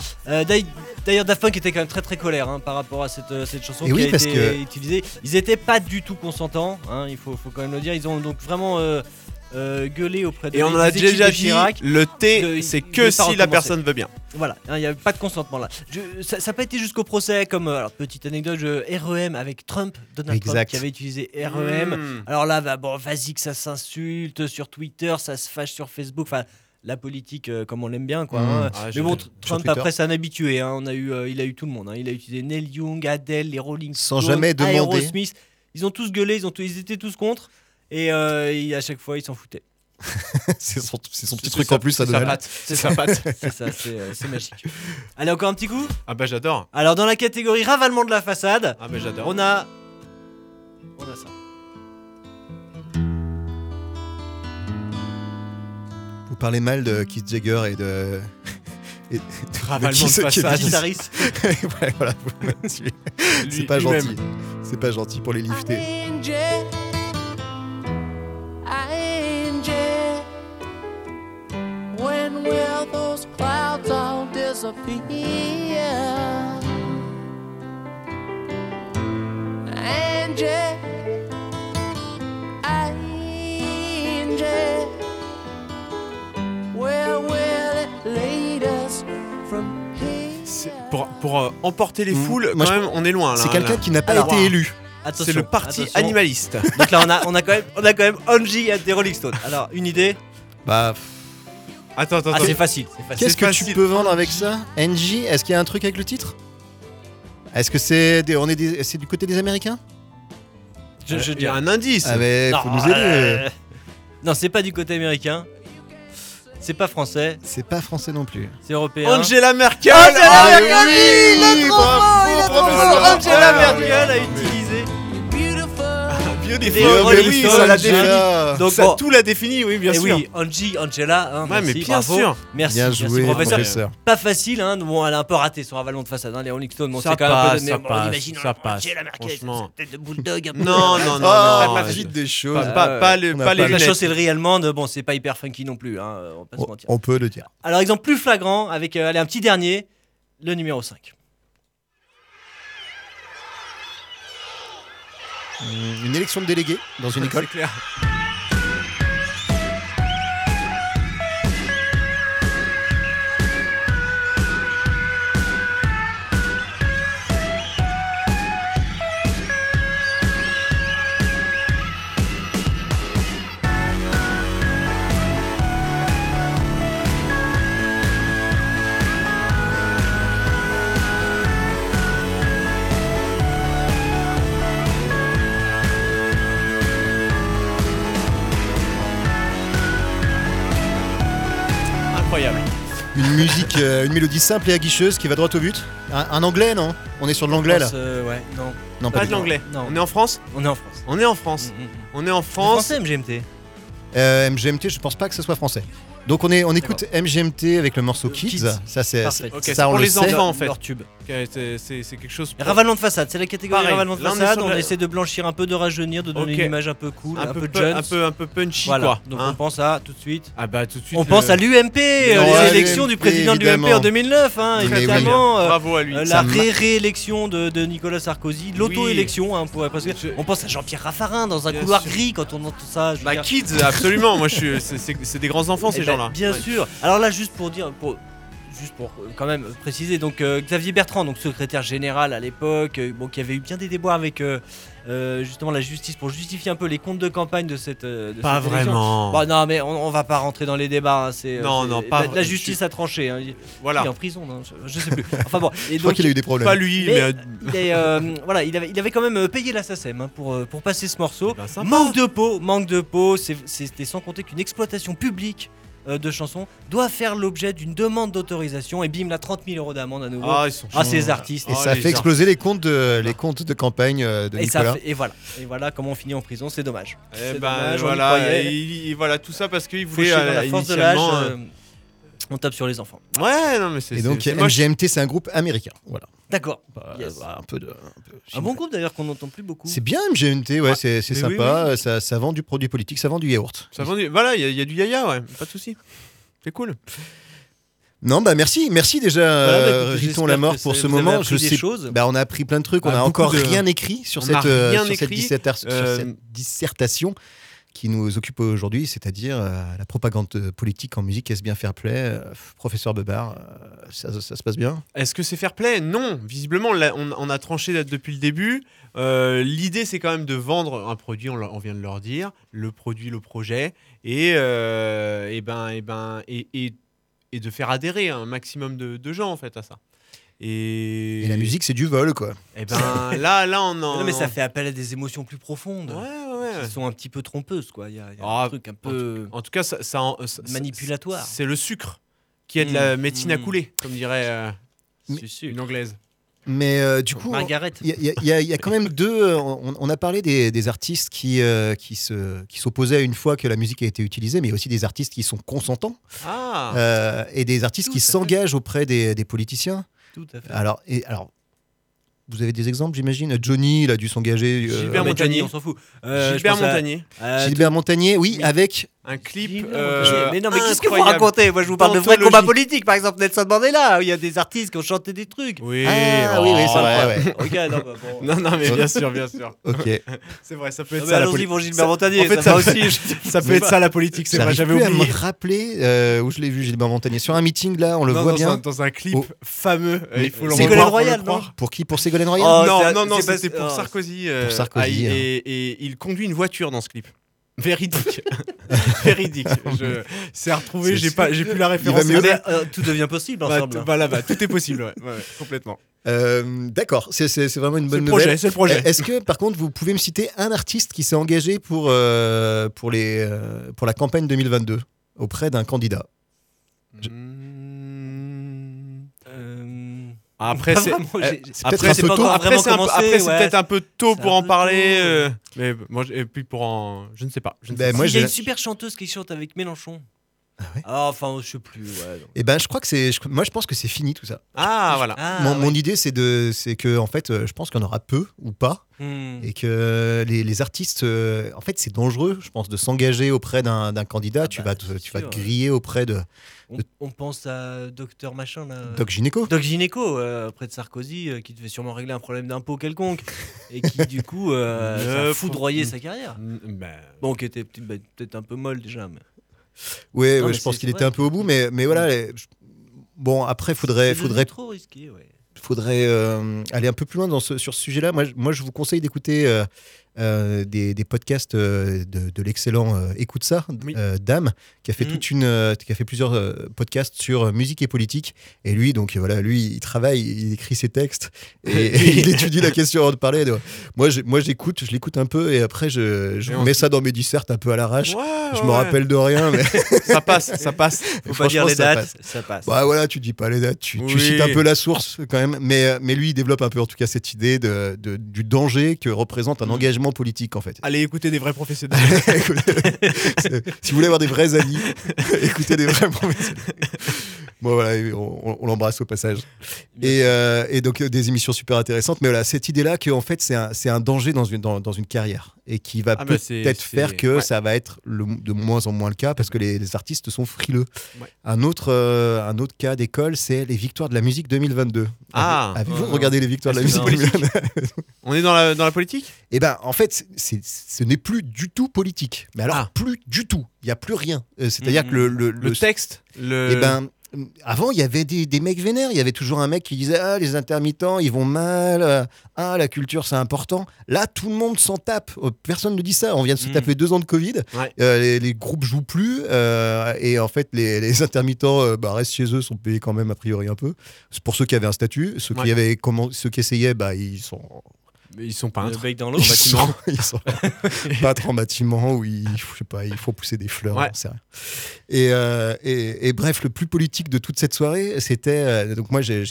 D'ailleurs- Daft Punk était quand même très très colère hein, par rapport à cette, cette chanson qui a été utilisée. Ils étaient pas du tout consentants, hein, il faut, faut quand même le dire. Ils ont donc vraiment euh, euh, gueulé auprès de Et on en a déjà dit, Chirac. le thé, c'est que si la personne veut bien. Voilà, hein, il n'y avait pas de consentement là. Je- ça n'a pas été jusqu'au procès, comme euh, alors, petite anecdote, je, REM avec Trump, Donald Trump qui avait utilisé REM. Hmm. Alors là, bah, bon, vas-y que ça s'insulte sur Twitter, ça se fâche sur Facebook. Enfin, la politique euh, comme on l'aime bien, quoi. Mmh. hein. Ah, Mais je- bon, Trump après c'est un habitué. hein. On a eu, euh, il a eu tout le monde. hein. Il a utilisé Neil Young, Adele, les Rolling Sans Stones, jamais demander. Aerosmith. Ils ont tous gueulé, ils, ont tous- ils étaient tous contre. Et, euh, et à chaque fois, ils s'en foutaient. *laughs* c'est son, c'est son petit C'est truc sa- en plus à c'est sa Donald. patte. C'est sa patte. *laughs* C'est ça, c'est euh, c'est magique. Allez, encore un petit coup. Ah bah j'adore. Alors, dans la catégorie ravalement de la façade, Ah bah j'adore. on a. On a ça. Vous parlez mal de Keith Jagger et de. et- *laughs* Ravalement qui de se- qui- façade. Ouais, voilà. C'est Lui- pas gentil. C'est pas gentil pour les lifter. Pour, emporter les mmh. foules, quand même, on est loin. C'est quelqu'un qui n'a pas été élu. C'est le parti animaliste. Donc là, on a, on a quand même, on et des Rolling Stones. Alors, une idée? Bah, Attends, attends, Ah, attends. c'est facile, c'est facile. qu'est-ce que facile. tu peux vendre avec ça NJ, est-ce qu'il y a un truc avec le titre? Est-ce que c'est des- on est des- c'est du côté des Américains? Je, je Il y dirais. a un indice. Ah mais faut Non, nous aider. euh, Non, c'est pas du côté américain. C'est pas français, C'est pas français non plus. c'est européen. Angela Merkel Angela Ah, Merkel, oui, il est trop bravo, fort, il est trop bravo, fort. Angela bravo. Merkel a utilisé. Des oui, ça l'a Angela. défini. Donc Ça, bon, tout l'a défini, oui, bien eh sûr. oui, Angie, Angela, hein, Ouais, merci, mais bien bravo. sûr. Merci, Bien merci, joué, professeur. professeur. Pas facile, hein. Bon, elle a un peu raté son avalon de façade, hein, les Rolling Stones. Bon, Ça c'est quand même un peu passe, de- ça passe, imagine, ça passe, Angela Merkel, franchement. cette tête de bulldog un peu. Non, non, non, la *laughs* non, vite des choses. Pas, pas, pas les, pas pas La chancellerie allemande, bon, c'est pas hyper funky non plus, hein, on va pas se On, mentir. on peut le dire. Alors, exemple plus flagrant, avec euh, allez, un petit dernier, le numéro 5. Une élection de délégués dans une *laughs* école. Clair. Euh, une mélodie simple et aguicheuse qui va droit au but. Un, un anglais, non? On est sur de l'anglais là Euh, ouais, non, Non, Pas de l'anglais. Non. On est en France? On est en France. On est en France. Mm, mm, mm. On est en France. Français MGMT. Euh, MGMT, je pense pas que ce soit français. Donc on, est, on écoute MGMT avec le morceau Kids. Kids. Ça c'est ça on pour le les sait. enfants en fait. Leur tube. C'est- quelque chose. pour- Ravalement de façade, c'est la catégorie Pareil, ravalement de on façade. On, essaie de blanchir un peu, de rajeunir, de donner une image un peu cool, un, un, peu, peu, pu- jeune. un peu un peu punchy Voilà. quoi. Donc hein. on pense à tout de suite. Ah bah tout de suite. On le- pense à l'UMP, euh, les élections du président de l'UMP en 2009, hein, oui. évidemment. euh, Bravo à lui. euh, la ré-réélection de, de Nicolas Sarkozy, l'auto-élection, hein, pour- parce que Je- on pense à Jean-Pierre Raffarin dans un Bien couloir sûr. gris quand on entend ça. Bah kids, absolument. Moi je suis. c'est- des grands enfants *laughs* Eh ces ben, gens-là. Bien sûr. Alors là, juste pour dire, juste pour euh, quand même préciser, donc euh, Xavier Bertrand, donc secrétaire général à l'époque, euh, bon, qui avait eu bien des déboires avec justement la justice pour justifier un peu les comptes de campagne de cette. euh, de Pas cette vraiment. Bon, non, mais on, on va pas rentrer dans les débats. hein, c'est, Non, c'est- non, pas La, la justice a tranché. hein. Il, il Voilà. est en prison, non je, je sais plus. Enfin bon. *laughs* Et Je crois donc, qu'il a eu des problèmes. Pas lui, mais mais. il, est, euh, *laughs* voilà, il, avait, il avait quand même payé la SACEM hein, pour, pour passer ce morceau. ben, sympa. Manque de peau, manque de peau, c'est- c'était sans compter qu'une exploitation publique euh, de chansons doit faire l'objet d'une demande d'autorisation et bim, la 30 000 euros d'amende à nouveau. Ah, ils sont Ah, ces artistes. Et Oh, ça fait exploser les comptes de, les comptes de campagne euh, de et, ça Nicolas. fait- et voilà, et voilà comment on finit en prison, c'est dommage. Eh C'est ben dommage, voilà, et, et voilà tout ça parce qu'il voulait dans la euh, force de l'âge, euh, on tape sur les enfants. Ouais, non mais c'est. Et donc. MGMT, c'est un groupe américain. Voilà. D'accord. Bah, Yes. bah, un peu de. un peu- Un bon groupe d'ailleurs qu'on n'entend plus beaucoup. C'est bien MGMT, ouais, c'est c'est Mais oui, sympa. Ça, ça vend du produit politique, ça vend du yaourt. Ça vend du- Voilà, il y, a- il y a du yaya, ouais, pas de souci. C'est cool. Non, bah merci, merci déjà, Voilà, bah, euh, Riton Lamort que pour ce moment. Je sais, bah, on a appris plein de trucs. On a beaucoup encore de- rien écrit sur On cette, euh, rien sur Euh, cette dissertation qui nous occupe aujourd'hui, c'est-à-dire euh, la propagande euh, politique en musique. Est-ce bien fair play Euh, Professeur Bebar, euh, ça, ça se passe bien? Est-ce que c'est fair play? Non, visiblement, là, on, on a tranché là depuis le début. Euh, L'idée, c'est quand même de vendre un produit, on, vient de leur dire, le produit, le projet, et, euh, et, ben, et, ben, et, et, et de faire adhérer un maximum de, de gens en fait à ça. Et, Et la musique, c'est du vol, quoi. Et ben là, là, on en. *laughs* Non, mais ça fait appel à des émotions plus profondes. Ouais, ouais, ouais. Qui sont un petit peu trompeuses, quoi. Il y a, il y a Ah, un truc un peu. En tout cas, ça, ça, en- ça- ça- Manipulatoire. C'est le sucre qui aide la Mm, médecine à mm. couler, comme dirait euh, une anglaise. Mais euh, du coup, Margaret. il y, a- il y a- il y a- il y a quand même deux. euh, On, on a parlé des, des artistes qui, euh, qui se- qui s'opposaient une fois que la musique a été utilisée, mais aussi des artistes qui sont consentants Ah euh, et des artistes qui s'engagent auprès des, des politiciens. Tout à fait. Alors, et, alors, vous avez des exemples, j'imagine? Johnny, il a dû s'engager. euh, Gilbert Montagnier. On s'en fout. Euh, Gilbert Montagnier. à- Gilbert Montagnier, oui, Oui. avec Un clip. Euh, mais non, mais qu'est-ce que vous racontez Moi, je vous parle de vrais combats politiques. Par exemple, Nelson Mandela, où il y a des artistes qui ont chanté des trucs. Oui, Ah, oh. oui, oui, c'est vrai, ouais. Ok, non, bah, bon. Non, non, mais bien sûr, bien sûr. Ok. *laughs* C'est vrai, ça peut Non, être mais ça la Allons-y, politique. pour Gilbert Montagnier. En fait, ça ça, aussi, *laughs* ça peut être ça la politique, c'est vrai, j'avais oublié. me rappeler euh, où je l'ai vu Gilbert Montagnier. Sur un meeting là, on le Non, voit bien. Dans un clip Oh. fameux, euh, il faut le Ségolène Royal, non Pour qui Pour Ségolène Royal Oh, non, c'est- non, non, c'est pas- c'était pour oh, Sarkozy. euh, Pour Sarkozy, ah, hein. et, et il conduit une voiture dans ce clip. Véridique. *laughs* Véridique. Je... C'est à retrouver, C'est j'ai pas, j'ai plus la référence. Mieux. Euh, tout devient possible bah, ensemble. voilà, bah, tout est possible, ouais, ouais, ouais, complètement. Euh, D'accord, c'est vraiment une bonne le nouvelle. projet, c'est le projet. Euh, Est-ce que par contre vous pouvez me citer un artiste qui s'est engagé pour, euh, pour, les, pour la campagne 2022 auprès d'un candidat? Mmh. Euh, Après, pas c'est vraiment, euh, j'ai- c'est après, peut-être un c'est peu pas tôt. encore- Après, Après, c'est un peu- après, c'est peut-être un peu tôt C'est pour un en parler. tôt. euh, mais moi, je- et puis pour en, je ne sais pas. Je ne sais Ben, pas. moi, il y a j'ai- une super chanteuse qui chante avec Mélenchon. Ah ouais enfin, je sais plus. Ouais. Eh ben, je crois que c'est. Moi, je pense que c'est fini tout ça. Ah voilà. Ah, mon, ouais. mon idée, c'est de, c'est que en fait, euh, je pense qu'il y en aura peu ou pas, Hmm. et que les, les artistes, euh, en fait, c'est dangereux, je pense, de s'engager auprès d'un d'un candidat. Ah tu bah, vas, te, tu vas te griller auprès de On, on pense à Docteur Machin là. Doc Gynéco. Doc Gynéco, euh, auprès de Sarkozy, euh, qui devait sûrement régler un problème d'impôt quelconque, et qui du coup euh, *laughs* a foudroyé sa carrière. Mm, ben, Bon, qui était bah, peut-être un peu molle déjà, mais. Ouais, Non, ouais, je pense qu'il était un peu au bout, mais, mais voilà. je- Bon, après, faudrait, faudrait trop risqué, ouais. faudrait euh, aller un peu plus loin dans ce, sur ce sujet-là. Moi, je- moi, je vous conseille d'écouter euh, euh, des, des podcasts euh, de, de l'excellent euh, Écoute ça, Oui. euh, Dame, qui a fait Mm. toute une, qui a fait plusieurs podcasts sur musique et politique. Et lui, donc voilà, lui, il travaille, il écrit ses textes et, et *laughs* *laughs* il étudie la question avant de parler. Donc, moi, moi, j'écoute, je l'écoute un peu et après, je, je mets ça dans mes dissertes un peu à l'arrache. Je me ouais. rappelle de rien, mais *laughs* Ça passe, ça passe. Faut pas dire les ça dates, passe. ça passe. Bah voilà, tu dis pas les dates, tu, tu cites un peu la source quand même, mais, mais lui il développe un peu en tout cas cette idée de, de- du danger que représente un Mm. Engagement politique en fait. Allez écouter des vrais professionnels. *laughs* *laughs* Si vous voulez avoir des vrais amis, *laughs* écoutez des vrais professionnels. Bon voilà, on, l'embrasse au passage. Et, euh, et donc euh, des émissions super intéressantes, mais voilà, cette idée-là qu'en fait c'est un, un danger dans une, dans, dans une carrière et qui va Ah peut-être faire que ouais. ça va être le- de moins en moins le cas parce que les, les artistes sont frileux. Ouais. Un, autre, euh, un autre cas d'école, c'est les victoires de la musique 2022. Ah. Avez-vous regardé les victoires de la musique que c'est 2022 On est dans la, dans la politique? Eh ben, en fait, c'est, ce n'est plus du tout politique. Mais alors, Ah. plus du tout. Il n'y a plus rien. C'est-à-dire Mhm. que le, le, Le le- texte le... eh ben, avant, il y avait des, des mecs vénères. Il y avait toujours un mec qui disait Ah, les intermittents, ils vont mal. euh, Ah, la culture, c'est important. Là, tout le monde s'en tape. Euh, Personne ne dit ça. On vient de se Mhm. taper deux ans de Covid. Ouais. Euh, les, les groupes jouent plus. euh, et en fait, les, les intermittents euh, bah, restent chez eux, sont payés quand même, a priori, un peu. C'est pour ceux qui avaient un statut. Ceux, qui, avaient, comment, ceux qui essayaient, bah, ils sont Mais Ils sont Le peintres. bec dans l'eau. ils bâtiment. sont, ils sont *laughs* peintres en bâtiment où il, je sais pas, il faut pousser des fleurs, Ouais. rien. Et, euh, et, et bref, le plus politique de toute cette soirée, c'était euh, donc moi j'ai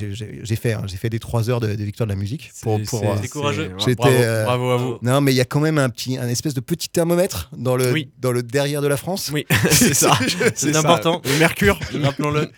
fait hein, j'ai fait des trois heures de, des victoires de la musique pour, pour euh, courageux. Bravo, euh, bravo à vous. non mais il y a quand même un petit un espèce de petit thermomètre dans le Oui. dans le derrière de la France Oui, *laughs* c'est ça. *laughs* C'est ça. important. Le mercure. Rappelons-le.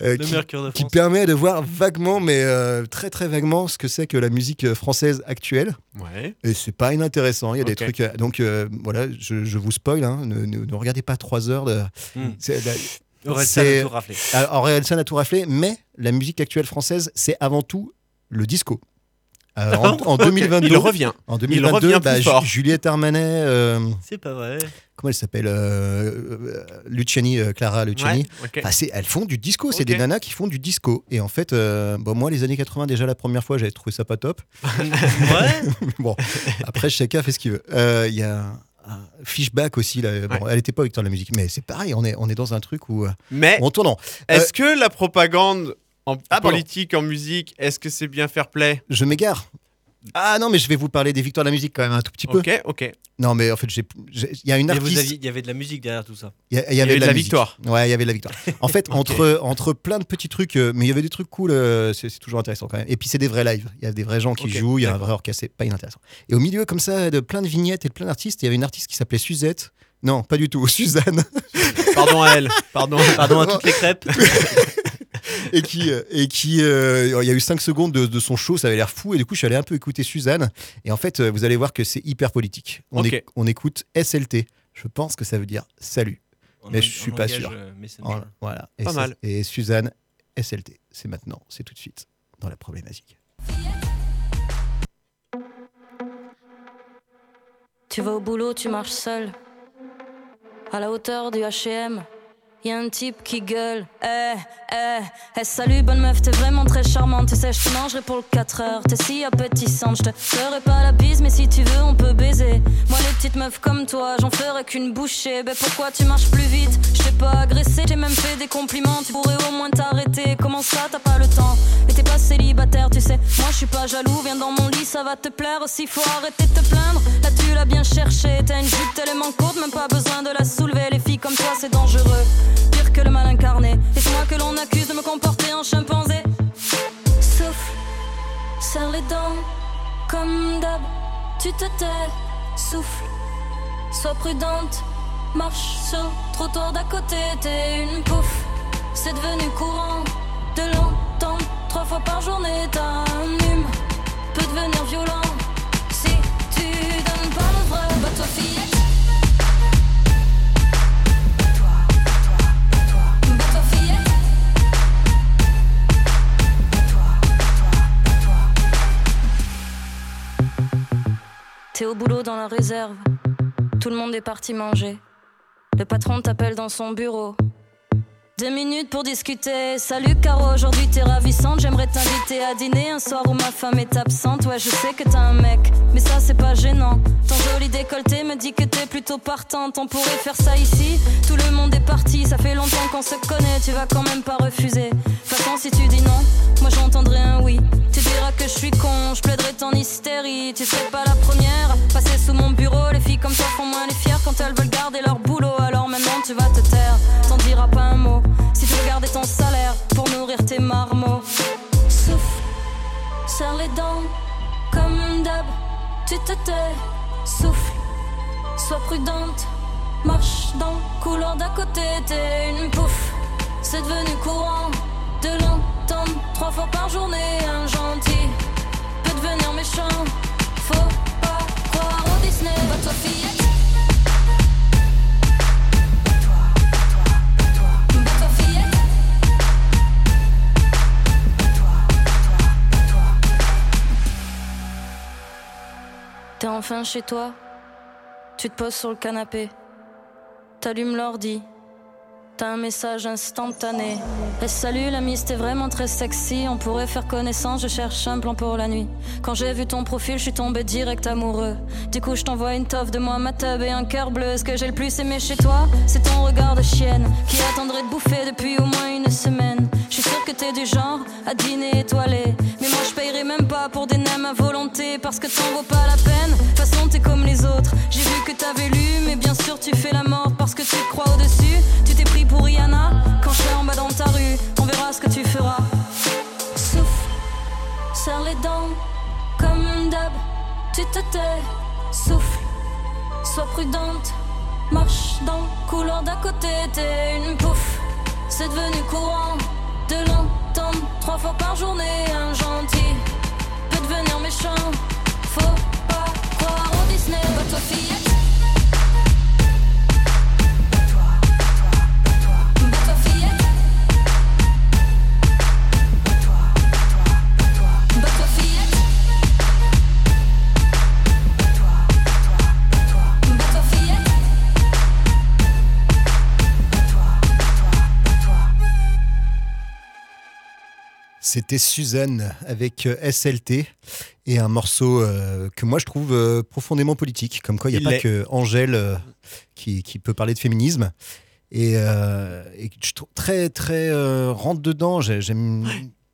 Le qui, Mercure de qui France. permet de voir vaguement mais très très vaguement ce que c'est que la musique française actuelle Ouais. Et c'est pas inintéressant. Il y a des trucs. euh, Donc euh, voilà, je, je vous spoil. hein, ne, ne- ne regardez pas trois heures de. Hmm. c'est- la- Aurel c'est- San a tout raflé. Alors, en réalité, ça a tout raflé, mais la musique actuelle française, c'est avant tout le disco. Euh, en, en *laughs* 2022, Il revient. en 2022 revient plus bah, fort. Juliette Armanet, euh, C'est pas vrai. comment elle s'appelle euh, Luciani, euh, Clara Luciani. Ouais, ok. Enfin, c'est- elles font du disco, c'est des nanas qui font du disco. Et en fait, euh, bon, moi, les années 80, déjà la première fois, j'avais trouvé ça pas top. *laughs* Ouais. *laughs* bon, après, chacun fait ce qu'il veut. Euh, Il y a un Fishback aussi, là. Bon, elle était pas victoire de la musique, mais c'est pareil, on est, on est dans un truc où. Mais on tourne en- est-ce que la propagande en Ah, pardon. politique, en musique, est-ce que c'est bien fair play? Je m'égare. Ah non, mais je vais vous parler des victoires de la musique quand même un tout petit peu. Ok, ok. Non, mais en fait, il y a une artiste. aviez- Il y avait de la musique derrière tout ça. Il y, avait de la, victoire. Ouais, il y avait de la victoire. En *laughs* fait, entre, entre plein de petits trucs, euh, mais il y avait des trucs cool, euh, c'est toujours intéressant quand même. Et puis, c'est des vrais lives. Il y a des vrais gens qui jouent, il y a un vrai orchestre, c'est pas inintéressant. Et au milieu, comme ça, de plein de vignettes et de plein d'artistes, il y avait une artiste qui s'appelait Suzette. Non, pas du tout, *laughs* Suzanne. Pardon à elle. Pardon. *laughs* Pardon à toutes les crêpes. Et qui, euh, et qui euh, il y a eu 5 secondes de, de son show, ça avait l'air fou. Et du coup, je suis allé un peu écouter Suzanne. Et en fait, euh, vous allez voir que c'est hyper politique. On, Ok. éc- on écoute SLT. Je pense que ça veut dire salut. En Mais lang- je suis en pas sûr. Voilà. Et Pas mal. Et Suzanne, SLT. C'est maintenant, c'est tout de suite dans la problématique. Tu vas au boulot, tu marches seul. À la hauteur du HM, y a un type qui gueule. Eh, eh, eh, salut, bonne meuf, t'es vraiment très charmante. Tu sais, je te mangerai pour le 4 heures. T'es si appétissante, je te ferai pas la bise, mais si tu veux, on peut baiser. Moi, les petites meufs comme toi, j'en ferai qu'une bouchée. Ben pourquoi tu marches plus vite? Je t'ai pas agressé, j'ai même fait des compliments. Tu pourrais au moins t'arrêter. Comment ça, t'as pas le temps? Tu sais. Moi, je suis pas jaloux, viens dans mon lit, ça va te plaire aussi. Faut arrêter de te plaindre. Là, tu l'as bien cherché. T'as une jupe tellement courte, même pas besoin de la soulever. Les filles comme toi, c'est dangereux. Pire que le mal incarné. Et c'est moi que l'on accuse de me comporter en chimpanzé. Souffle, serre les dents, comme d'hab. Tu te tais, souffle, sois prudente. Marche sur le trottoir d'à côté, t'es une pouffe. C'est devenu courant de l'entendre trois fois par journée. T'as peut devenir violent. Si tu donnes pas le vrai, bah toi fillette. Bah. T'es au boulot dans la réserve. Tout le monde est parti manger. Le patron t'appelle dans son bureau. Deux minutes pour discuter. Salut Caro, aujourd'hui t'es ravissante. J'aimerais t'inviter à dîner un soir où ma femme est absente. Ouais, je sais que t'as un mec, mais ça c'est pas gênant. Ton joli décolleté me dit que t'es plutôt partante. On pourrait faire ça ici. Tout le monde est parti, ça fait longtemps qu'on se connaît. Tu vas quand même pas refuser. Façon, si tu dis non, moi j'entendrai un oui. Tu diras que je suis con, je plaiderai ton hystérie. Tu serais pas la première passer sous mon bureau. Les filles comme toi font moins les fières quand elles veulent garder leur boulot. Alors maintenant tu vas te taire, t'en diras pas un mot. Garder ton salaire pour nourrir tes marmots. Souffle, serre les dents, comme d'hab. Tu te tais, souffle, sois prudente. Marche dans couloir d'à côté, t'es une pouffe. C'est devenu courant de l'entendre trois fois par journée. Un gentil peut devenir méchant. Faut pas croire au Disney, va toi fillette. T'es enfin chez toi. Tu te poses sur le canapé. T'allumes l'ordi. T'as un message instantané. Eh salut l'ami, c'était vraiment très sexy. On pourrait faire connaissance, je cherche un plan pour la nuit. Quand j'ai vu ton profil, je suis tombé direct amoureux. Du coup, je t'envoie une toffe de moi, ma tub et un cœur bleu. Ce que j'ai le plus aimé chez toi, c'est ton regard de chienne qui attendrait de bouffer depuis au moins une semaine. Je suis sûr que t'es du genre à dîner étoilé. Mais moi, je payerai même pas pour des à volonté parce que t'en vaut pas la peine. De toute façon, t'es comme les autres. J'ai vu que t'avais lu, mais bien sûr, tu fais la morte parce que tu crois au-dessus. Tu t'es pris pour Rihanna quand je serai en bas dans ta rue. On verra ce que tu feras. Souffle, serre les dents, comme d'hab. Tu te tais, souffle, sois prudente. Marche dans le couloir d'à côté, t'es une pouffe. C'est devenu courant de l'entendre trois fois par journée. Un gentil devenir méchant. Faut pas croire au Disney, va toi C'était Suzanne avec euh, SLT et un morceau euh, que moi je trouve euh, profondément politique. Comme quoi, il n'y Il a pas que Angèle euh, qui, qui peut parler de féminisme. Et, je trouve très, très rentre dedans. J'ai- J'aime.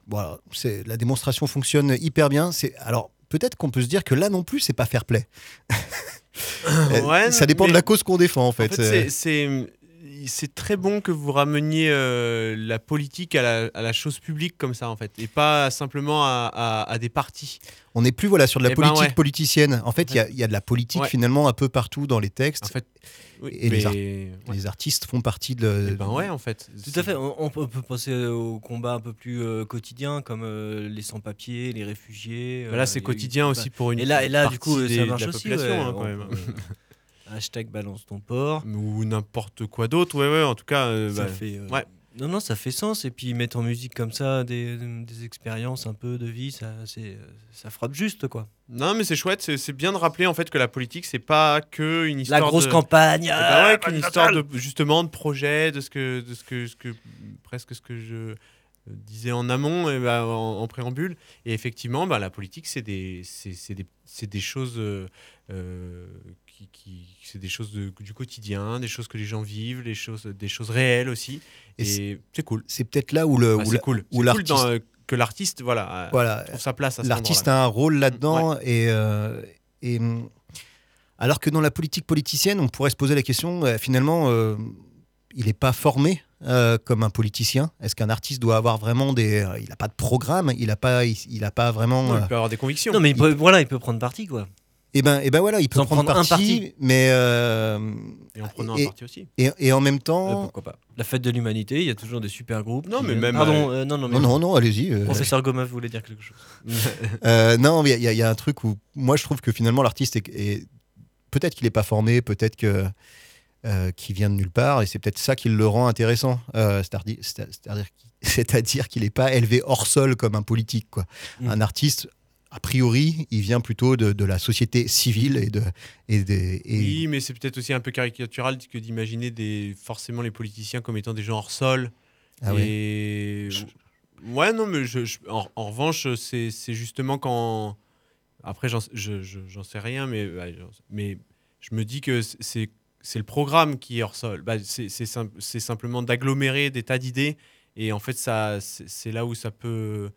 Voilà, la démonstration fonctionne hyper bien. Alors peut-être qu'on peut se dire que là non plus c'est pas fair play. *laughs* Ouais, ça dépend de la cause qu'on défend en En fait. fait, Euh, c'est- c'est très bon que vous rameniez euh, la politique à la, à la chose publique comme ça en fait, et pas simplement à, à- à des partis. On n'est plus voilà sur de la Eh ben, politique ouais. politicienne. En fait, il y a- il y, a de la politique Ouais. finalement un peu partout dans les textes. En fait, oui, Et les artistes font partie de. Eh ben ouais, en fait. Tout à fait. On, on peut penser au combat un peu plus euh, quotidien, comme euh, les sans-papiers, les réfugiés. Bah Là, euh, c'est eu quotidien aussi pour une Et là, et là du coup, des- ça marche aussi. hein, quand On même. *laughs* Hashtag balance ton porc. ou n'importe quoi d'autre. Ouais, ouais, en tout cas. euh, Ça bah, fait, euh, ouais. Non, non, ça fait sens. Et puis mettre en musique comme ça des, des expériences un peu de vie, ça, c'est, ça frappe juste, quoi. Non, mais c'est chouette, c'est c'est bien de rappeler en fait que la politique, c'est pas que une histoire. La grosse de... campagne. Eh ben ah, ouais, qu'une histoire de justement de projet, de ce que, de ce que, ce que presque ce que je euh, disais en amont, et ben, en, en préambule. Et effectivement, bah, la politique, c'est des, c'est c'est des, c'est des choses, euh, euh, qui, qui- c'est des choses de- du quotidien, des choses que les gens vivent, les choses, des choses réelles aussi. Et Et, c'est cool. C'est peut-être là où le Bah, où la- cool. où C'est cool l'artiste dans, euh, que l'artiste, voilà, a- voilà trouve sa place. l'artiste a un rôle là-dedans et, euh, et hum, alors que dans la politique politicienne on pourrait se poser la question euh, finalement euh, il n'est pas formé euh, comme un politicien est-ce qu'un artiste doit avoir vraiment des euh, il n'a pas de programme il n'a pas il, il a pas vraiment Non, euh, il peut avoir des convictions. Non, mais il peut, voilà, il peut prendre parti, quoi. Et ben et ben voilà il peut Sans prendre, prendre un parti, mais euh, Et en prenant et- un parti aussi. et, et en même Euh, temps pourquoi pas La fête de l'humanité, il y a toujours des super groupes. Non, qui mais même, Pardon, euh, non, non, mais. non non non allez-y euh, Professeur Gomeuf voulait dire quelque chose. *laughs* Euh, non, il y, a- il y a un truc où moi je trouve que finalement l'artiste est, est- peut-être qu'il n'est pas formé, peut-être que euh, qu'il vient de nulle part, et c'est peut-être ça qui le rend intéressant. Euh, c'est-à-dire, c'est-à-dire qu'il- *laughs* c'est-à-dire qu'il n'est pas élevé hors sol comme un politique. Quoi. Mm. Un artiste, a priori, il vient plutôt de, de la société civile et de et des et- Oui, mais c'est peut-être aussi un peu caricatural que d'imaginer des forcément les politiciens comme étant des gens hors sol. Ah et... Ouais, non, mais je, je- en, en revanche, c'est c'est justement quand. Après, j'en je- je- j'en sais rien, mais, mais je me dis que c'est c'est le programme qui est hors sol. Bah, c'est c'est sim- c'est simplement d'agglomérer des tas d'idées. Et en fait, ça, c'est là où ça peut.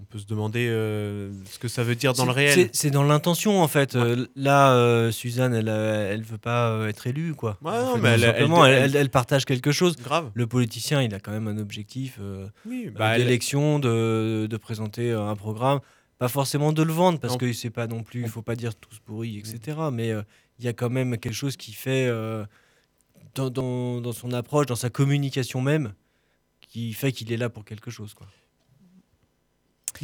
On peut se demander euh, ce que ça veut dire dans le réel. c'est- dans l'intention, en fait. Euh, là, euh, Suzanne, elle, elle veut pas être élue, quoi. Ouais, non, mais elle- partage quelque chose. Grave. Le politicien, il a quand même un objectif Oui, bah, d'élection, de, de présenter un programme. Pas forcément de le vendre, parce Non. que c'est pas non plus, il faut pas dire tous pourris, etc. Mais il y a quand même quelque chose qui fait, dans, dans- dans son approche, dans sa communication même, qui fait qu'il est là pour quelque chose, quoi.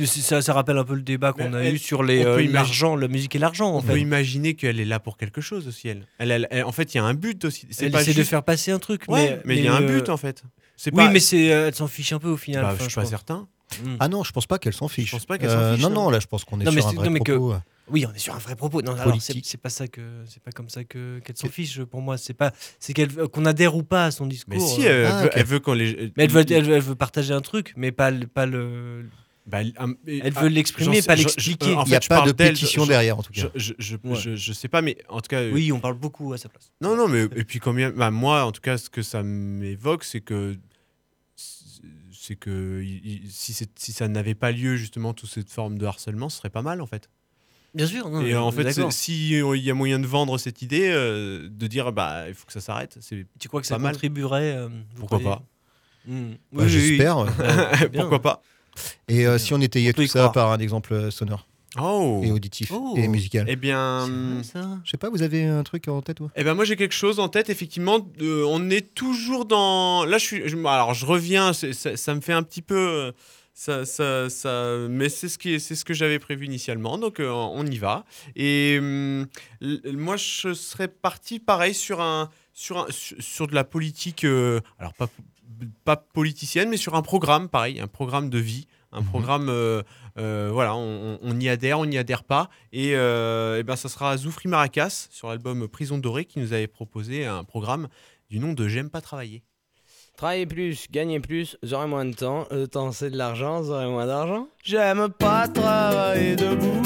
Ça, ça rappelle un peu le débat qu'on a elle- eu sur les, euh, l'argent, la musique et l'argent, en On peut imaginer qu'elle est là pour quelque chose aussi, elle. Elle, elle- elle- en fait, il y a un but aussi. C'est Elle pas essaie de faire passer un truc, Ouais, mais il y a un euh, but en fait. C'est Oui, pas... mais c'est, euh, elle s'en fiche un peu au final. Bah, enfin, je suis pas certain. Mm. Ah non, je pense pas qu'elle s'en fiche. Je pense pas qu'elle s'en Euh, fiche, Non, non, là je pense qu'on est Non, mais sur un vrai non, mais que- propos. Oui, on est sur un vrai propos. Non, alors, c'est, Politique. c'est pas ça que c'est pas comme ça que qu'elle s'en fiche pour moi. C'est pas c'est qu'elle qu'on adhère ou pas à son discours. Mais si, elle, Ah, veut, ok. elle veut qu'on les. Mais elle veut, elle, veut- elle veut partager un truc, mais pas le, pas le. Bah, elle Elle veut l'exprimer, pas l'expliquer. en Il n'y a fait, pas de pétition je- derrière en tout cas. Je, je, je, Ouais. je- je sais pas, mais en tout cas. euh, Oui, on parle beaucoup à sa place. Non, non, mais et puis combien. Bah, moi, en tout cas, ce que ça m'évoque, c'est que. C'est que si, ça n'avait pas lieu, justement, toute cette forme de harcèlement, ce serait pas mal, en fait. Bien sûr. Non, Et en fait, est c'est- d'accord. si il y a moyen de vendre cette idée, euh, de dire bah il faut que ça s'arrête, c'est tu crois que ça mal. contribuerait euh, Pourquoi pas Mm. Bah, Oui, oui, oui. J'espère. *laughs* Pourquoi pas Et euh, si on étayait tout ça croire. par un exemple euh, sonore Oh et auditif Oh. et musical. Eh bien, ça. Je sais pas, vous avez un truc en tête ou eh ben moi j'ai quelque chose en tête. Effectivement, on est toujours dans. Là, je suis. je- alors, je reviens. ça, ça me fait un petit peu. euh, Ça, ça, ça, mais c'est ce qui est, c'est ce que j'avais prévu initialement. Donc, euh, on y va. Et l- moi, je serais parti pareil sur un, sur un, sur, sur de la politique. euh, alors pas, pas politicienne, mais sur un programme, pareil, un programme de vie, un Mhm. programme. euh, euh, voilà, on, y adhère, on n'y adhère pas. Et, euh, eh ben, ça sera Zoufri Maracas sur l'album Prison Dorée qui nous avait proposé un programme du nom de J'aime pas travailler. Travailler plus, gagner plus, j'aurai moins de temps. Le temps, c'est de l'argent, j'aurai moins d'argent. J'aime pas travailler debout.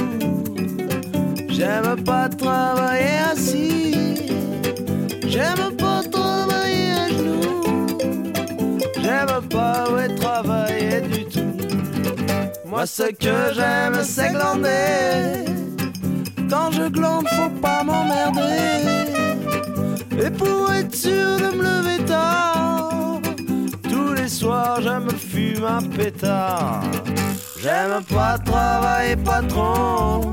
J'aime pas travailler assis. J'aime pas J'aime pas ouais, travailler du tout. Moi, ce que j'aime, c'est glander. Quand je glande, faut pas m'emmerder. Et pour être sûr de me lever tard, tous les soirs je me fume un pétard. J'aime pas travailler patron.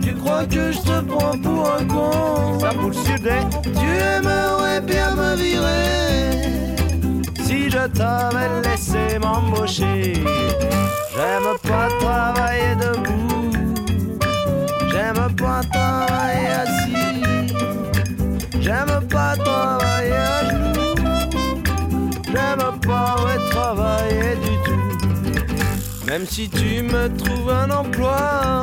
Tu crois que je te prends pour un con? Ça pour le sud, Tu aimerais bien me virer si je t'avais laissé m'embaucher. J'aime pas travailler debout. J'aime pas travailler assis. pas travailler à genoux. J'aime pas travailler du tout. Même si tu me trouves un emploi,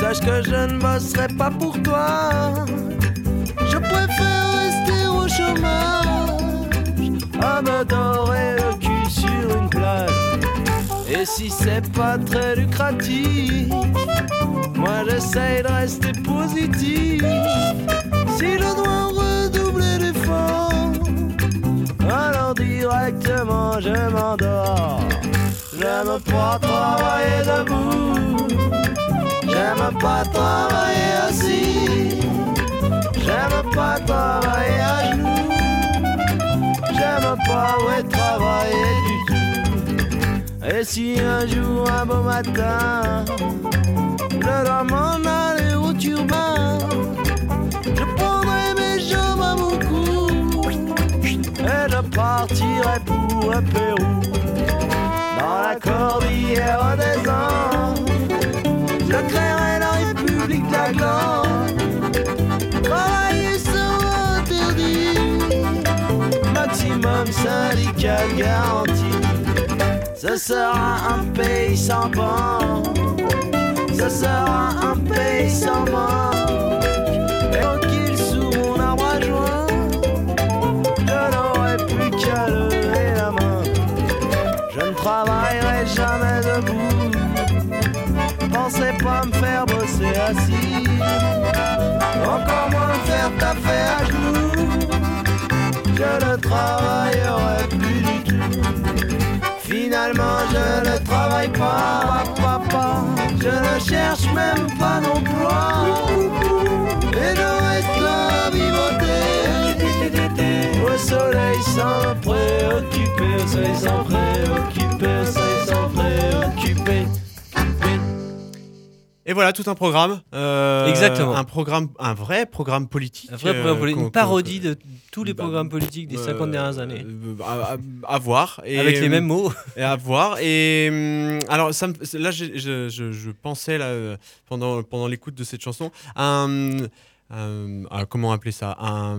sache que je ne bosserai pas pour toi. À me dorer le cul sur une plage. Et si c'est pas très lucratif, moi j'essaye de rester positif. Si je dois redoubler d'efforts, alors directement je m'endors. J'aime pas travailler debout, j'aime pas travailler assis, Si un jour, un beau matin, je dois m'en aller au turbin, je prendrai mes jambes à mon cou et je partirai pour le Pérou. Dans la cordillère des Andes, je créerai la République de la Glande. Travailler sans interdit, maximum syndical garanti. Ce sera un pays sans banque, ce sera un pays sans manque. Et tranquille sous mon arbre à joie, je n'aurai plus qu'à lever la main. Je ne travaillerai jamais debout, pensez pas me faire bosser assis, encore moins me faire taffer à genoux. Je ne travaillerai plus du tout. Finalement, je ne travaille pas, papa. Je ne cherche même pas d'emploi. Et là à vivoter. Au soleil sans préoccuper, au soleil sans préoccuper, au soleil sans préoccuper. Et voilà tout un programme. euh, Exactement. Un programme, un vrai programme politique. Un vrai programme euh, politique, une parodie de tous les bah, programmes politiques des 50 dernières années. euh, à, à- à voir. Et, Avec les mêmes mots. *laughs* Et à voir. Et alors, ça me- là, je, je- je pensais là, euh, pendant, pendant l'écoute de cette chanson à un- comment appeler ça? Un,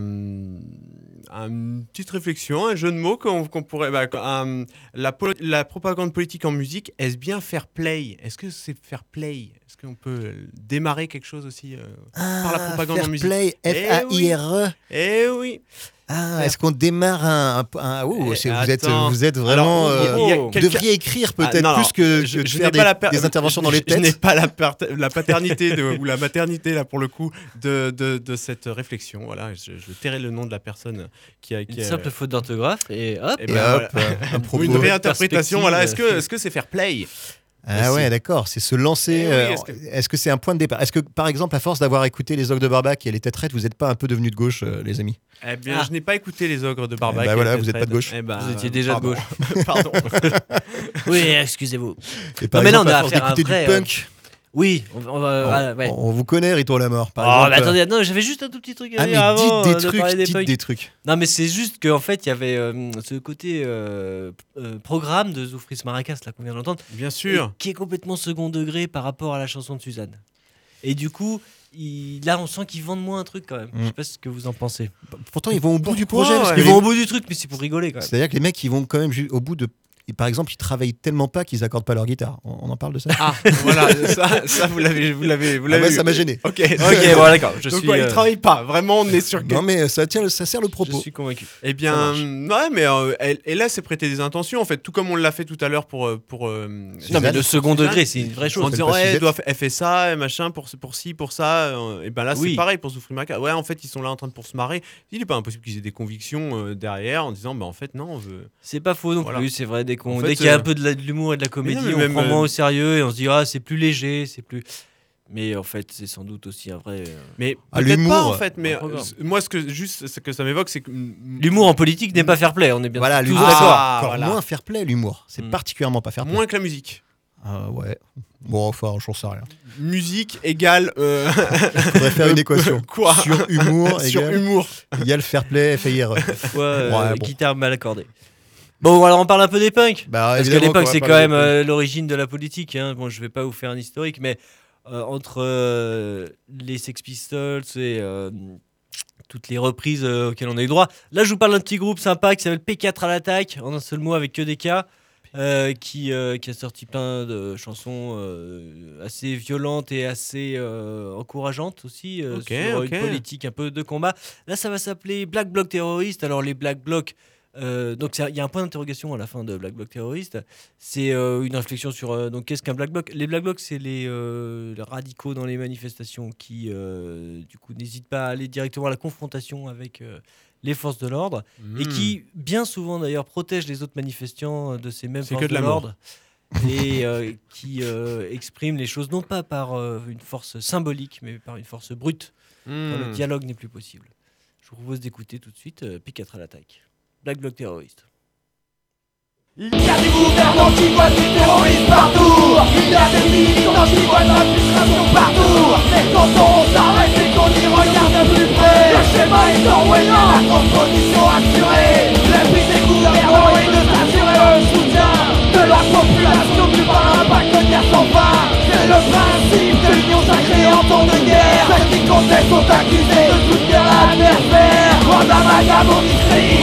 un- une petite réflexion, un jeu de mots qu'on pourrait. bah, un- la, la propagande politique en musique, est-ce bien fair play? Est-ce que c'est fair play? Est-ce qu'on peut démarrer quelque chose aussi euh, par la propagande fair en musique play, Eh F-A-I-R-E. Eh oui Ah, est-ce qu'on démarre un. un, un- ouh, Eh, vous, êtes, attends. vous êtes vraiment. Alors, euh, il y a vous quelqu'un- devriez écrire Ah, peut-être non, plus que, je- que je faire n'ai des, pas la per- des interventions dans je- les Je têtes. n'ai pas la, per- la paternité de- ou la maternité là pour le coup de, de, de cette réflexion. Voilà, je, je tairai le nom de la personne qui a. Qui Une a- simple faute d'orthographe et hop. Eh Et ben, hop, voilà. un Ou propos. une réinterprétation. Voilà, est-ce que perspective. est-ce que c'est fair play? Ah ouais, d'accord, c'est se lancer. Eh oui, euh, est-ce que- c'est un point de départ? Est-ce que, par exemple, à force d'avoir écouté les Ogres de Barbac et les têtes vous n'êtes pas un peu devenu de gauche, euh, les amis? Eh bien, Ah. je n'ai pas écouté les ogres de Barbac. Eh ben voilà, vous êtes pas de gauche. Eh ben, Vous étiez déjà de pardon. gauche. *laughs* Pardon. *laughs* Oui, excusez-vous. Et par Non, mais exemple, on a à force affaire à un d'écouter vrai, du euh, punk, Oui, on, on va. on, ouais. on vous connaît, Rito la mort. Par Oh, mais exemple. attendez, non, j'avais juste un tout petit truc à Ah, dire mais avant dites euh, des de trucs, des dites des trucs. Non, mais c'est juste qu'en fait, il y avait euh, ce côté euh, euh, programme de Zoufris Maracas, là, qu'on vient d'entendre, Bien sûr. qui est complètement second degré par rapport à la chanson de Suzanne. Et du coup, il- là, on sent qu'ils vendent moins un truc quand même. Je Mm. sais pas ce que vous en pensez. Pourtant, ils vont au bout du projet. parce Ils les- vont au bout du truc, mais c'est pour rigoler quand même. C'est-à-dire que les mecs, ils vont quand même au bout de. Et Par exemple, ils travaillent tellement pas qu'ils accordent pas leur guitare. On, on en parle de ça Ah, voilà, ça, ça vous l'avez, vous l'avez, vous Ah l'avez. ouais, ça m'a gêné. Ok. *laughs* Ok, bon, d'accord. Je Donc, suis, ouais, euh, il travaille pas. Vraiment, on est sur. Non, mais ça, tient, le- ça sert le je propos. suis convaincu. Eh bien, ouais, mais euh, et là, c'est prêter des intentions, en fait, tout comme on l'a fait tout à l'heure pour. euh, pour euh, Non, mais le second degré, c'est une vraie en chose. disant, pas ouais, elle, doit, fa- elle fait ça, et machin, pour, ce- pour ci, pour ça. euh, et ben là, Oui. c'est pareil pour Souffrir Maca. Ouais, en fait, ils sont là en train de pour se marrer. Il n'est pas impossible qu'ils aient des convictions euh, derrière en disant, bah en fait, non, on veut. C'est pas faux non plus, c'est vrai. Dès qu'il y a euh, un peu de la- de l'humour et de la comédie, mais on même, prend moins euh, au sérieux et on se dit ah c'est plus léger, c'est plus. Mais en fait, c'est sans doute aussi un vrai. euh, Mais Ah, peut-être l'humour, pas, en fait. Mais un programme. euh, moi, ce que, juste, ce que ça m'évoque, c'est que. L'humour en politique n'est pas fair play, on est bien Voilà, tous l'humour, d'accord. c'est Ah, encore voilà. moins fair play, l'humour. C'est Mm. particulièrement pas fair play. Moins que la musique. Ah ouais. Bon, enfin, j'en sais rien. Musique égale. euh, *laughs* Faudrait faire une *laughs* équation. Quoi Sur humour *laughs* Sur égale, humour. égale fair play, FIRE. Ouais, euh, Ouais, bon. guitare mal accordée. Bon, alors on parle un peu des punks. Bah, Parce que évidemment les punks, qu'on va c'est quand même euh, l'origine de la politique. Hein. Bon, je vais pas vous faire un historique, mais euh, entre euh, les Sex Pistols et euh, toutes les reprises euh, auxquelles on a eu droit. Là, je vous parle d'un petit groupe sympa qui s'appelle P4 à l'attaque, en un seul mot avec que des cas. euh, qui, euh, qui a sorti plein de chansons euh, assez violentes et assez euh, encourageantes aussi euh, Ok, sur ok. une politique un peu de combat. Là, ça va s'appeler Black Bloc terroriste. Alors, les Black Blocs, euh, donc il y a un point d'interrogation à la fin de Black Bloc terroriste. C'est euh, une réflexion sur euh, donc qu'est-ce qu'un Black Bloc? Les Black Blocs, c'est les, les radicaux dans les manifestations qui, du coup, n'hésitent pas à aller directement à la confrontation avec les forces de l'ordre et Hmm. qui, bien souvent d'ailleurs, protègent les autres manifestants de ces mêmes forces que de l'ordre et qui expriment les choses non pas par une force symbolique, mais par une force brute. quand le Hmm. dialogue n'est plus possible. Je vous propose d'écouter tout de suite euh, P4 à l'attaque. Black Bloc terroriste. Il y a des gouvernants qui voient du terrorisme partout. Il y a des militants qui voient de l'infiltration partout. Mais quand on s'arrête et qu'on y regarde de plus près. Le schéma est orwellien, la transposition assurée. But des gouvernants est de s'assurer le soutien De la population du par un guerre sans fin. C'est le principe de l'union sacrée en temps de guerre. Ceux qui contestent sont accusés de soutenir l'adversaire amalgame on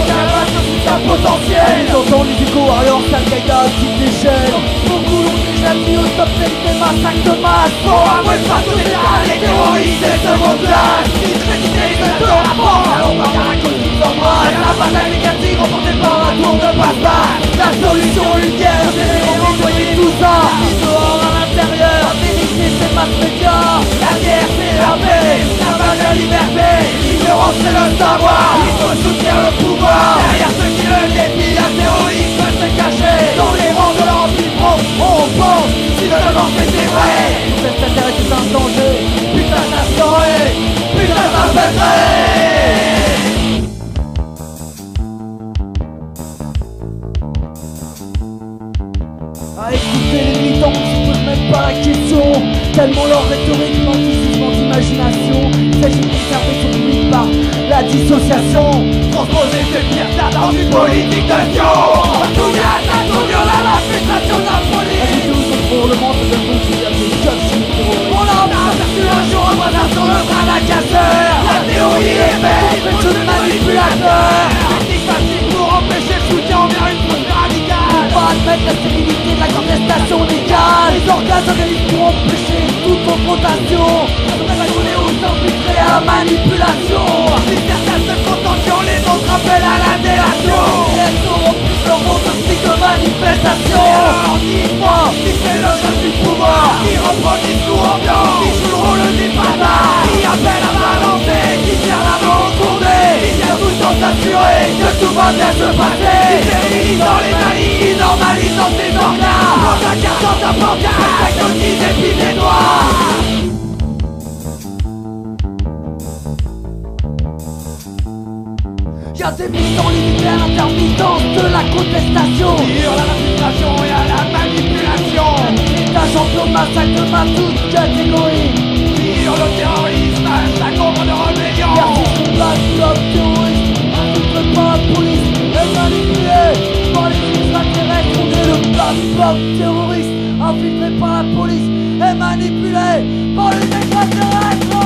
Ils entendent les échos alors Al-Qaïda à toute échelle Beaucoup l'ont déjà mis au top des massacres de masse. Pour avouer face aux états les terroristes et second classe Discréditer le de la France Allons pas Caracol qui s'embrasse La bataille médiatique remportée par un tour de passe-passe La solution une c'est renvoyer tout ça c'est médias La guerre c'est la paix, la de la liberté. L'ignorance c'est le savoir, il faut soutenir le pouvoir. Derrière ceux qui le défient, un terroriste peut se cacher. Dans les rangs de l'anti-pro, on pense si le devant c'était vrai Tout cette terre est un danger, putain ça putain ça ferait À écouter les militants même pas la question Tellement leur rhétorique manque d'imagination s'agit de conserver son public par la dissociation Transposer pires tas dans une politique d'action Tout tout vient à l'infiltration de la police pour le monde de vous qui a des On en a aperçu un jour un voisin sur le bras d'un casseur La théorie est belle, jeu de manipulateur Tactique facile pour empêcher le soutien envers une posture radicale Pas admettre la stérilité la s'organisent pour empêcher toute confrontation. Journée où à la manipulation Si se contentent, les autres appellent à la délation. Les auront plus leur rôle de cycle de manifestation si c'est le jeu du pouvoir Qui Qui joue le rôle Qui appelle à balancer Qui la s'assurer Que tout va bien se passer. Stérilise dans les malines Qui normalise dans ses organes Prends ta carte dans ta pancarte Avec petits et puis des doigts Y'a des militants limités à l'intermittence de la contestation. Sur la manipulation et à la manipulation. État champion de massacre de ma toute catégorie Sur le terrorisme, la contre de rébellion. Bloc terroriste Infiltré par la police. Et manipulé par les extraterrestres On est le terroriste Infiltré par la police et manipulé par les extraterrestres.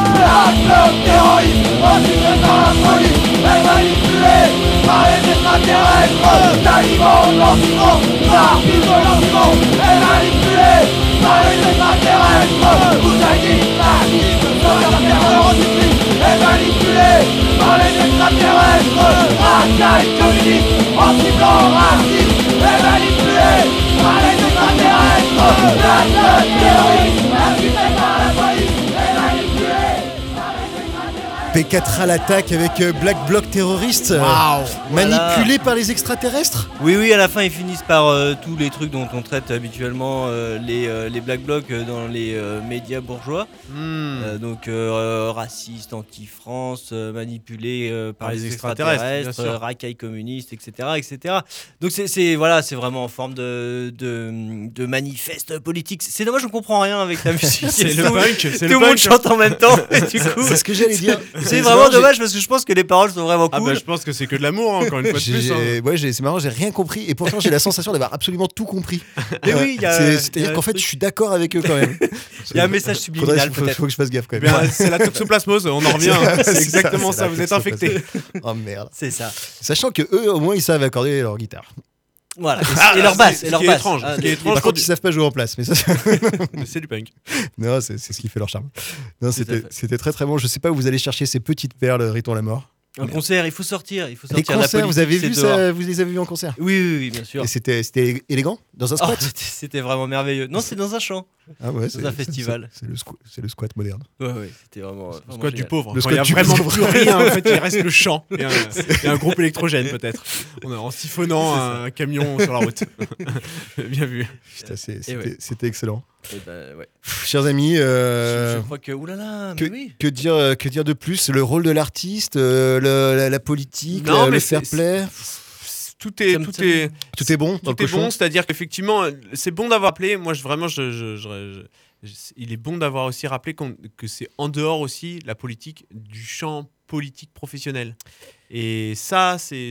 Bloc terroriste Infiltré par la police et manipulé par les extraterrestres. Talibans, l'anti-France, par l'anti-France et manipulé par les extraterrestres. Moudjahidine, fascisme, soldat terreur du Christ et manipulé par les extraterrestres Racaille, communiste, anti-blanc, raciste et manipulé par les extraterrestres P4 à l'attaque avec euh, Black Bloc terroriste. Manipulé par les extraterrestres? Oui, oui, à la fin, ils finissent par euh, tous les trucs dont on traite habituellement euh, les, euh, les Black Blocs euh, dans les euh, médias bourgeois. Hmm. Euh, donc, euh, racistes, anti-France, euh, manipulés euh, par, Par les les extraterrestres, extraterrestres, euh, racailles communistes, etc. etc. Donc, c'est- voilà, c'est vraiment en forme de, de, de manifeste politique. C'est dommage, on comprend rien avec la *laughs* musique. C'est le Tout- punk, c'est Tout le le monde chante en même temps. *laughs* et du coup, C'est ce que j'allais dire. C'est vraiment dommage parce que je pense que les paroles sont vraiment Ah cool. bah je pense que c'est que de l'amour, hein, encore une fois de J'ai- plus. hein. ouais, c'est marrant, j'ai rien compris et pourtant j'ai la sensation d'avoir absolument tout compris. Mais oui, il il C'est-à-dire qu'en fait, je suis d'accord avec eux quand même. *laughs* Il y a un message subliminal faut, peut-être. faut que je fasse gaffe quand même. c'est la toxoplasmose, on en revient. hein. *laughs* C'est exactement ça, vous êtes infecté. Oh merde. C'est ça. Sachant que eux, au moins, ils savent accorder leur guitare. Voilà. Et, Ah, et leur c'est- basse. ce Et leur qui est basse. étrange, Ah, ce qui est les- étrange. Par contre, ils savent pas jouer en place, mais ça, *laughs* C'est du punk. non, c'est c'est ce qui fait leur charme. Non, c'était très très bon. Je sais pas où vous allez chercher ces petites perles, Riton la mort. Un concert, il faut sortir. Il faut Les sortir. La concerts, vous politique, avez c'est vu ça Vous les avez vus en concert Oui, oui, oui, bien sûr. Et c'était élégant dans un Oh, c'était- C'était vraiment merveilleux. Non, c'est dans un champ. Ah ouais, c'est- un festival. C'est le, squ- le squat moderne. Ouais, ouais, c'était vraiment. Le squat du génial. pauvre. Le Quand il y a squat du vraiment pauvre. plus rien, en fait, il reste le champ *laughs* et un, et un groupe électrogène peut-être. On est en siphonnant un camion sur la route. *laughs* Bien vu. Et c'était ouais. excellent. Eh ben, ouais. Chers amis, euh, Je, je crois que. Oulala, que, oui. que dire, euh, que dire de plus? Le rôle de l'artiste, euh, la, la politique, Non, le, mais le fair play, Tout est, tout est, tout est bon tout est bon, c'est-à-dire qu'effectivement, c'est bon d'avoir appelé. Moi, je, vraiment, je, je- je- je- je- il est bon d'avoir aussi rappelé que c'est en dehors aussi la politique du champ politique professionnel. Et ça, c'est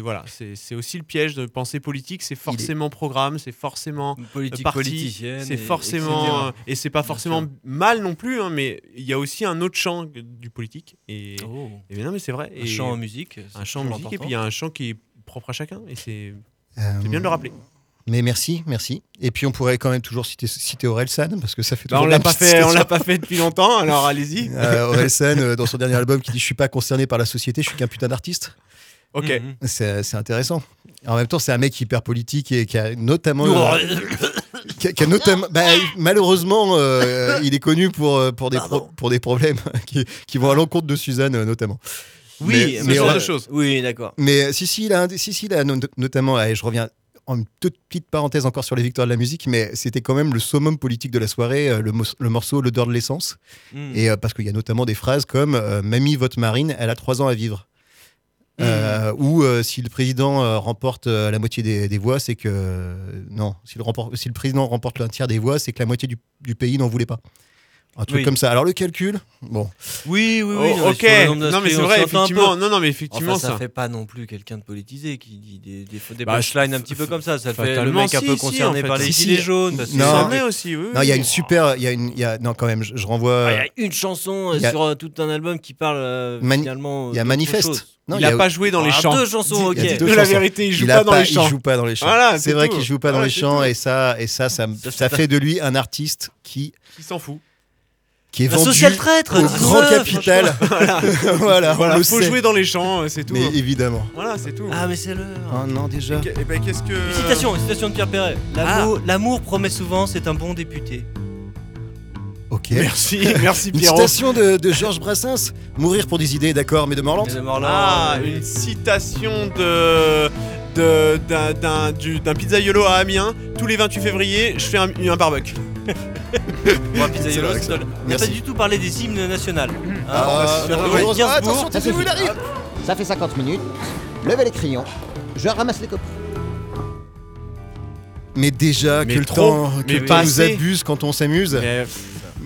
voilà, c'est aussi le piège de penser politique. C'est forcément programme, c'est forcément politique parti, politicienne. c'est et- forcément etc. et c'est pas forcément mal non plus. hein, mais il y a aussi un autre champ du politique. Et, Oh. et non, mais c'est vrai. Un Et chant en musique. un en toujours musique et puis il y a un chant qui est propre à chacun. Et c'est Euh, bien de le rappeler. Mais merci, merci. Et puis on pourrait quand même toujours citer, citer Orelsan, parce que ça fait Bah, on la l'a pas fait, on l'a pas fait depuis longtemps. Alors allez-y. Euh, Orelsan, euh, dans son dernier album, qui dit Je suis pas concerné par la société, je suis qu'un putain d'artiste. Ok. Mhm. C'est c'est intéressant. En même temps, c'est un mec hyper politique et qui a notamment. euh, qui a, qui a notamment bah, malheureusement, euh, il est connu pour, euh, pour, des, pro- pour des problèmes *laughs* qui, qui vont à l'encontre de Suzanne, euh, notamment. Oui, Mais- mais genre de choses. Oui, d'accord. Mais si, si, là, si, si, là, no- notamment, allez, je reviens en une toute petite parenthèse encore sur les victoires de la musique, mais c'était quand même le summum politique de la soirée, euh, le, morceau L'odeur de l'essence. Mm. Et euh, parce qu'il y a notamment des phrases comme euh, Mamie, votre marine, elle a trois ans à vivre. Euh, ou euh, si le président euh, remporte euh, la moitié des, des voix, c'est que. non, si le, remporte- si le président remporte un tiers des voix, c'est que la moitié du, du pays n'en voulait pas. Un truc Oui. comme ça. Alors le calcul, bon. Oui, oui, oui. Oh, non, mais ok. Non, mais c'est vrai, effectivement. Non, non, mais effectivement, Enfin, ça, ça. fait pas non plus quelqu'un de politisé qui dit des, des, des Bah, punchlines un petit peu comme ça. Ça fait le mec un peu si, concerné en fait. par les Si, si. gilets jaunes. parce Non. Ça est aussi, oui. Non, il y a une super. Il y a une, il y a, non, quand même, je, je renvoie. Ah, Il y a une chanson euh, a- sur euh, tout un album qui parle euh, Mani- finalement. il y a Manifeste. Non, il a y pas joué dans les Ah, champs. Deux chansons, ok. De la vérité, il joue pas dans les champs. Il joue pas dans les champs. C'est vrai qu'il joue pas dans les champs et ça, et ça, ça, fait de lui un artiste qui, Qui s'en fout. Qui est Un vendu social traître. au grand capital. *laughs* voilà, *laughs* Voilà, le faut sait. jouer dans les champs, c'est tout. Mais évidemment. Voilà, c'est tout. Ah, mais c'est l'heure. Oh non, déjà. Et ben, qu'est-ce que. Une citation, une citation de Pierre Perret. L'amour, Ah. l'amour promet souvent, c'est un bon député. Ok. Merci, *laughs* merci Une Pierrot. citation de, de Georges Brassens. Mourir pour des idées, d'accord, mais de Morland. Mais de Morland, Ah, oui. une citation de- d'un d'un du- d'un pizzaiolo à Amiens. Tous les 28 février, je fais un, un barbecue. *laughs* C'est. On n'a pas du tout parlé des hymnes nationales. Ah, sur- non, ouais, heureusement- Gainsbourg. attention, Ça Titi, suffit. il arrive. Ça fait 50 minutes. Levez les crayons. Je ramasse les copies. Mais déjà, Mais que le trop, temps, que mais le temps nous abuse quand on s'amuse. Mais,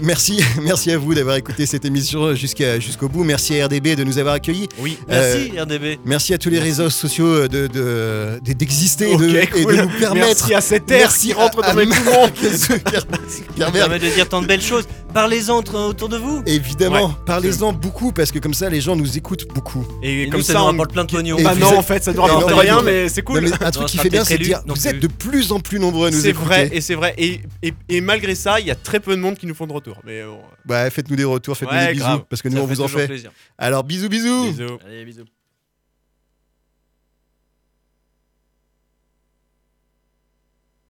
Merci, *laughs* merci à vous d'avoir écouté cette émission jusqu'à jusqu'au bout. Merci à RDB de nous avoir accueillis. oui. Merci RDB. Merci à tous les réseaux sociaux de de- de- d'exister et de, et cool. de nous permettre. Merci à cette air Merci qui rentre dans mes poumons. *laughs* Verne. *laughs* permet de dire tant de belles choses. Parlez-en autour de vous. Évidemment, Ouais. parlez-en beaucoup parce que comme ça les gens nous écoutent beaucoup. Et, Et comme nous, ça ça, nous on- rapporte plein de pognon. Et Bah non, en fait, ça ne Non, rapporte non, rien, non. mais c'est Non, cool. mais un truc Non, qui fait bien, c'est de dire vous êtes de plus en plus nombreux à nous C'est écouter. vrai, et c'est vrai. Et malgré ça, il y a très peu de monde qui nous font de retour. Mais bon, Bah, faites-nous des retours, faites-nous Ouais, des bisous grave. parce que nous Ça on fait vous en fait. plaisir. Alors bisous bisous. bisous. Allez, bisous.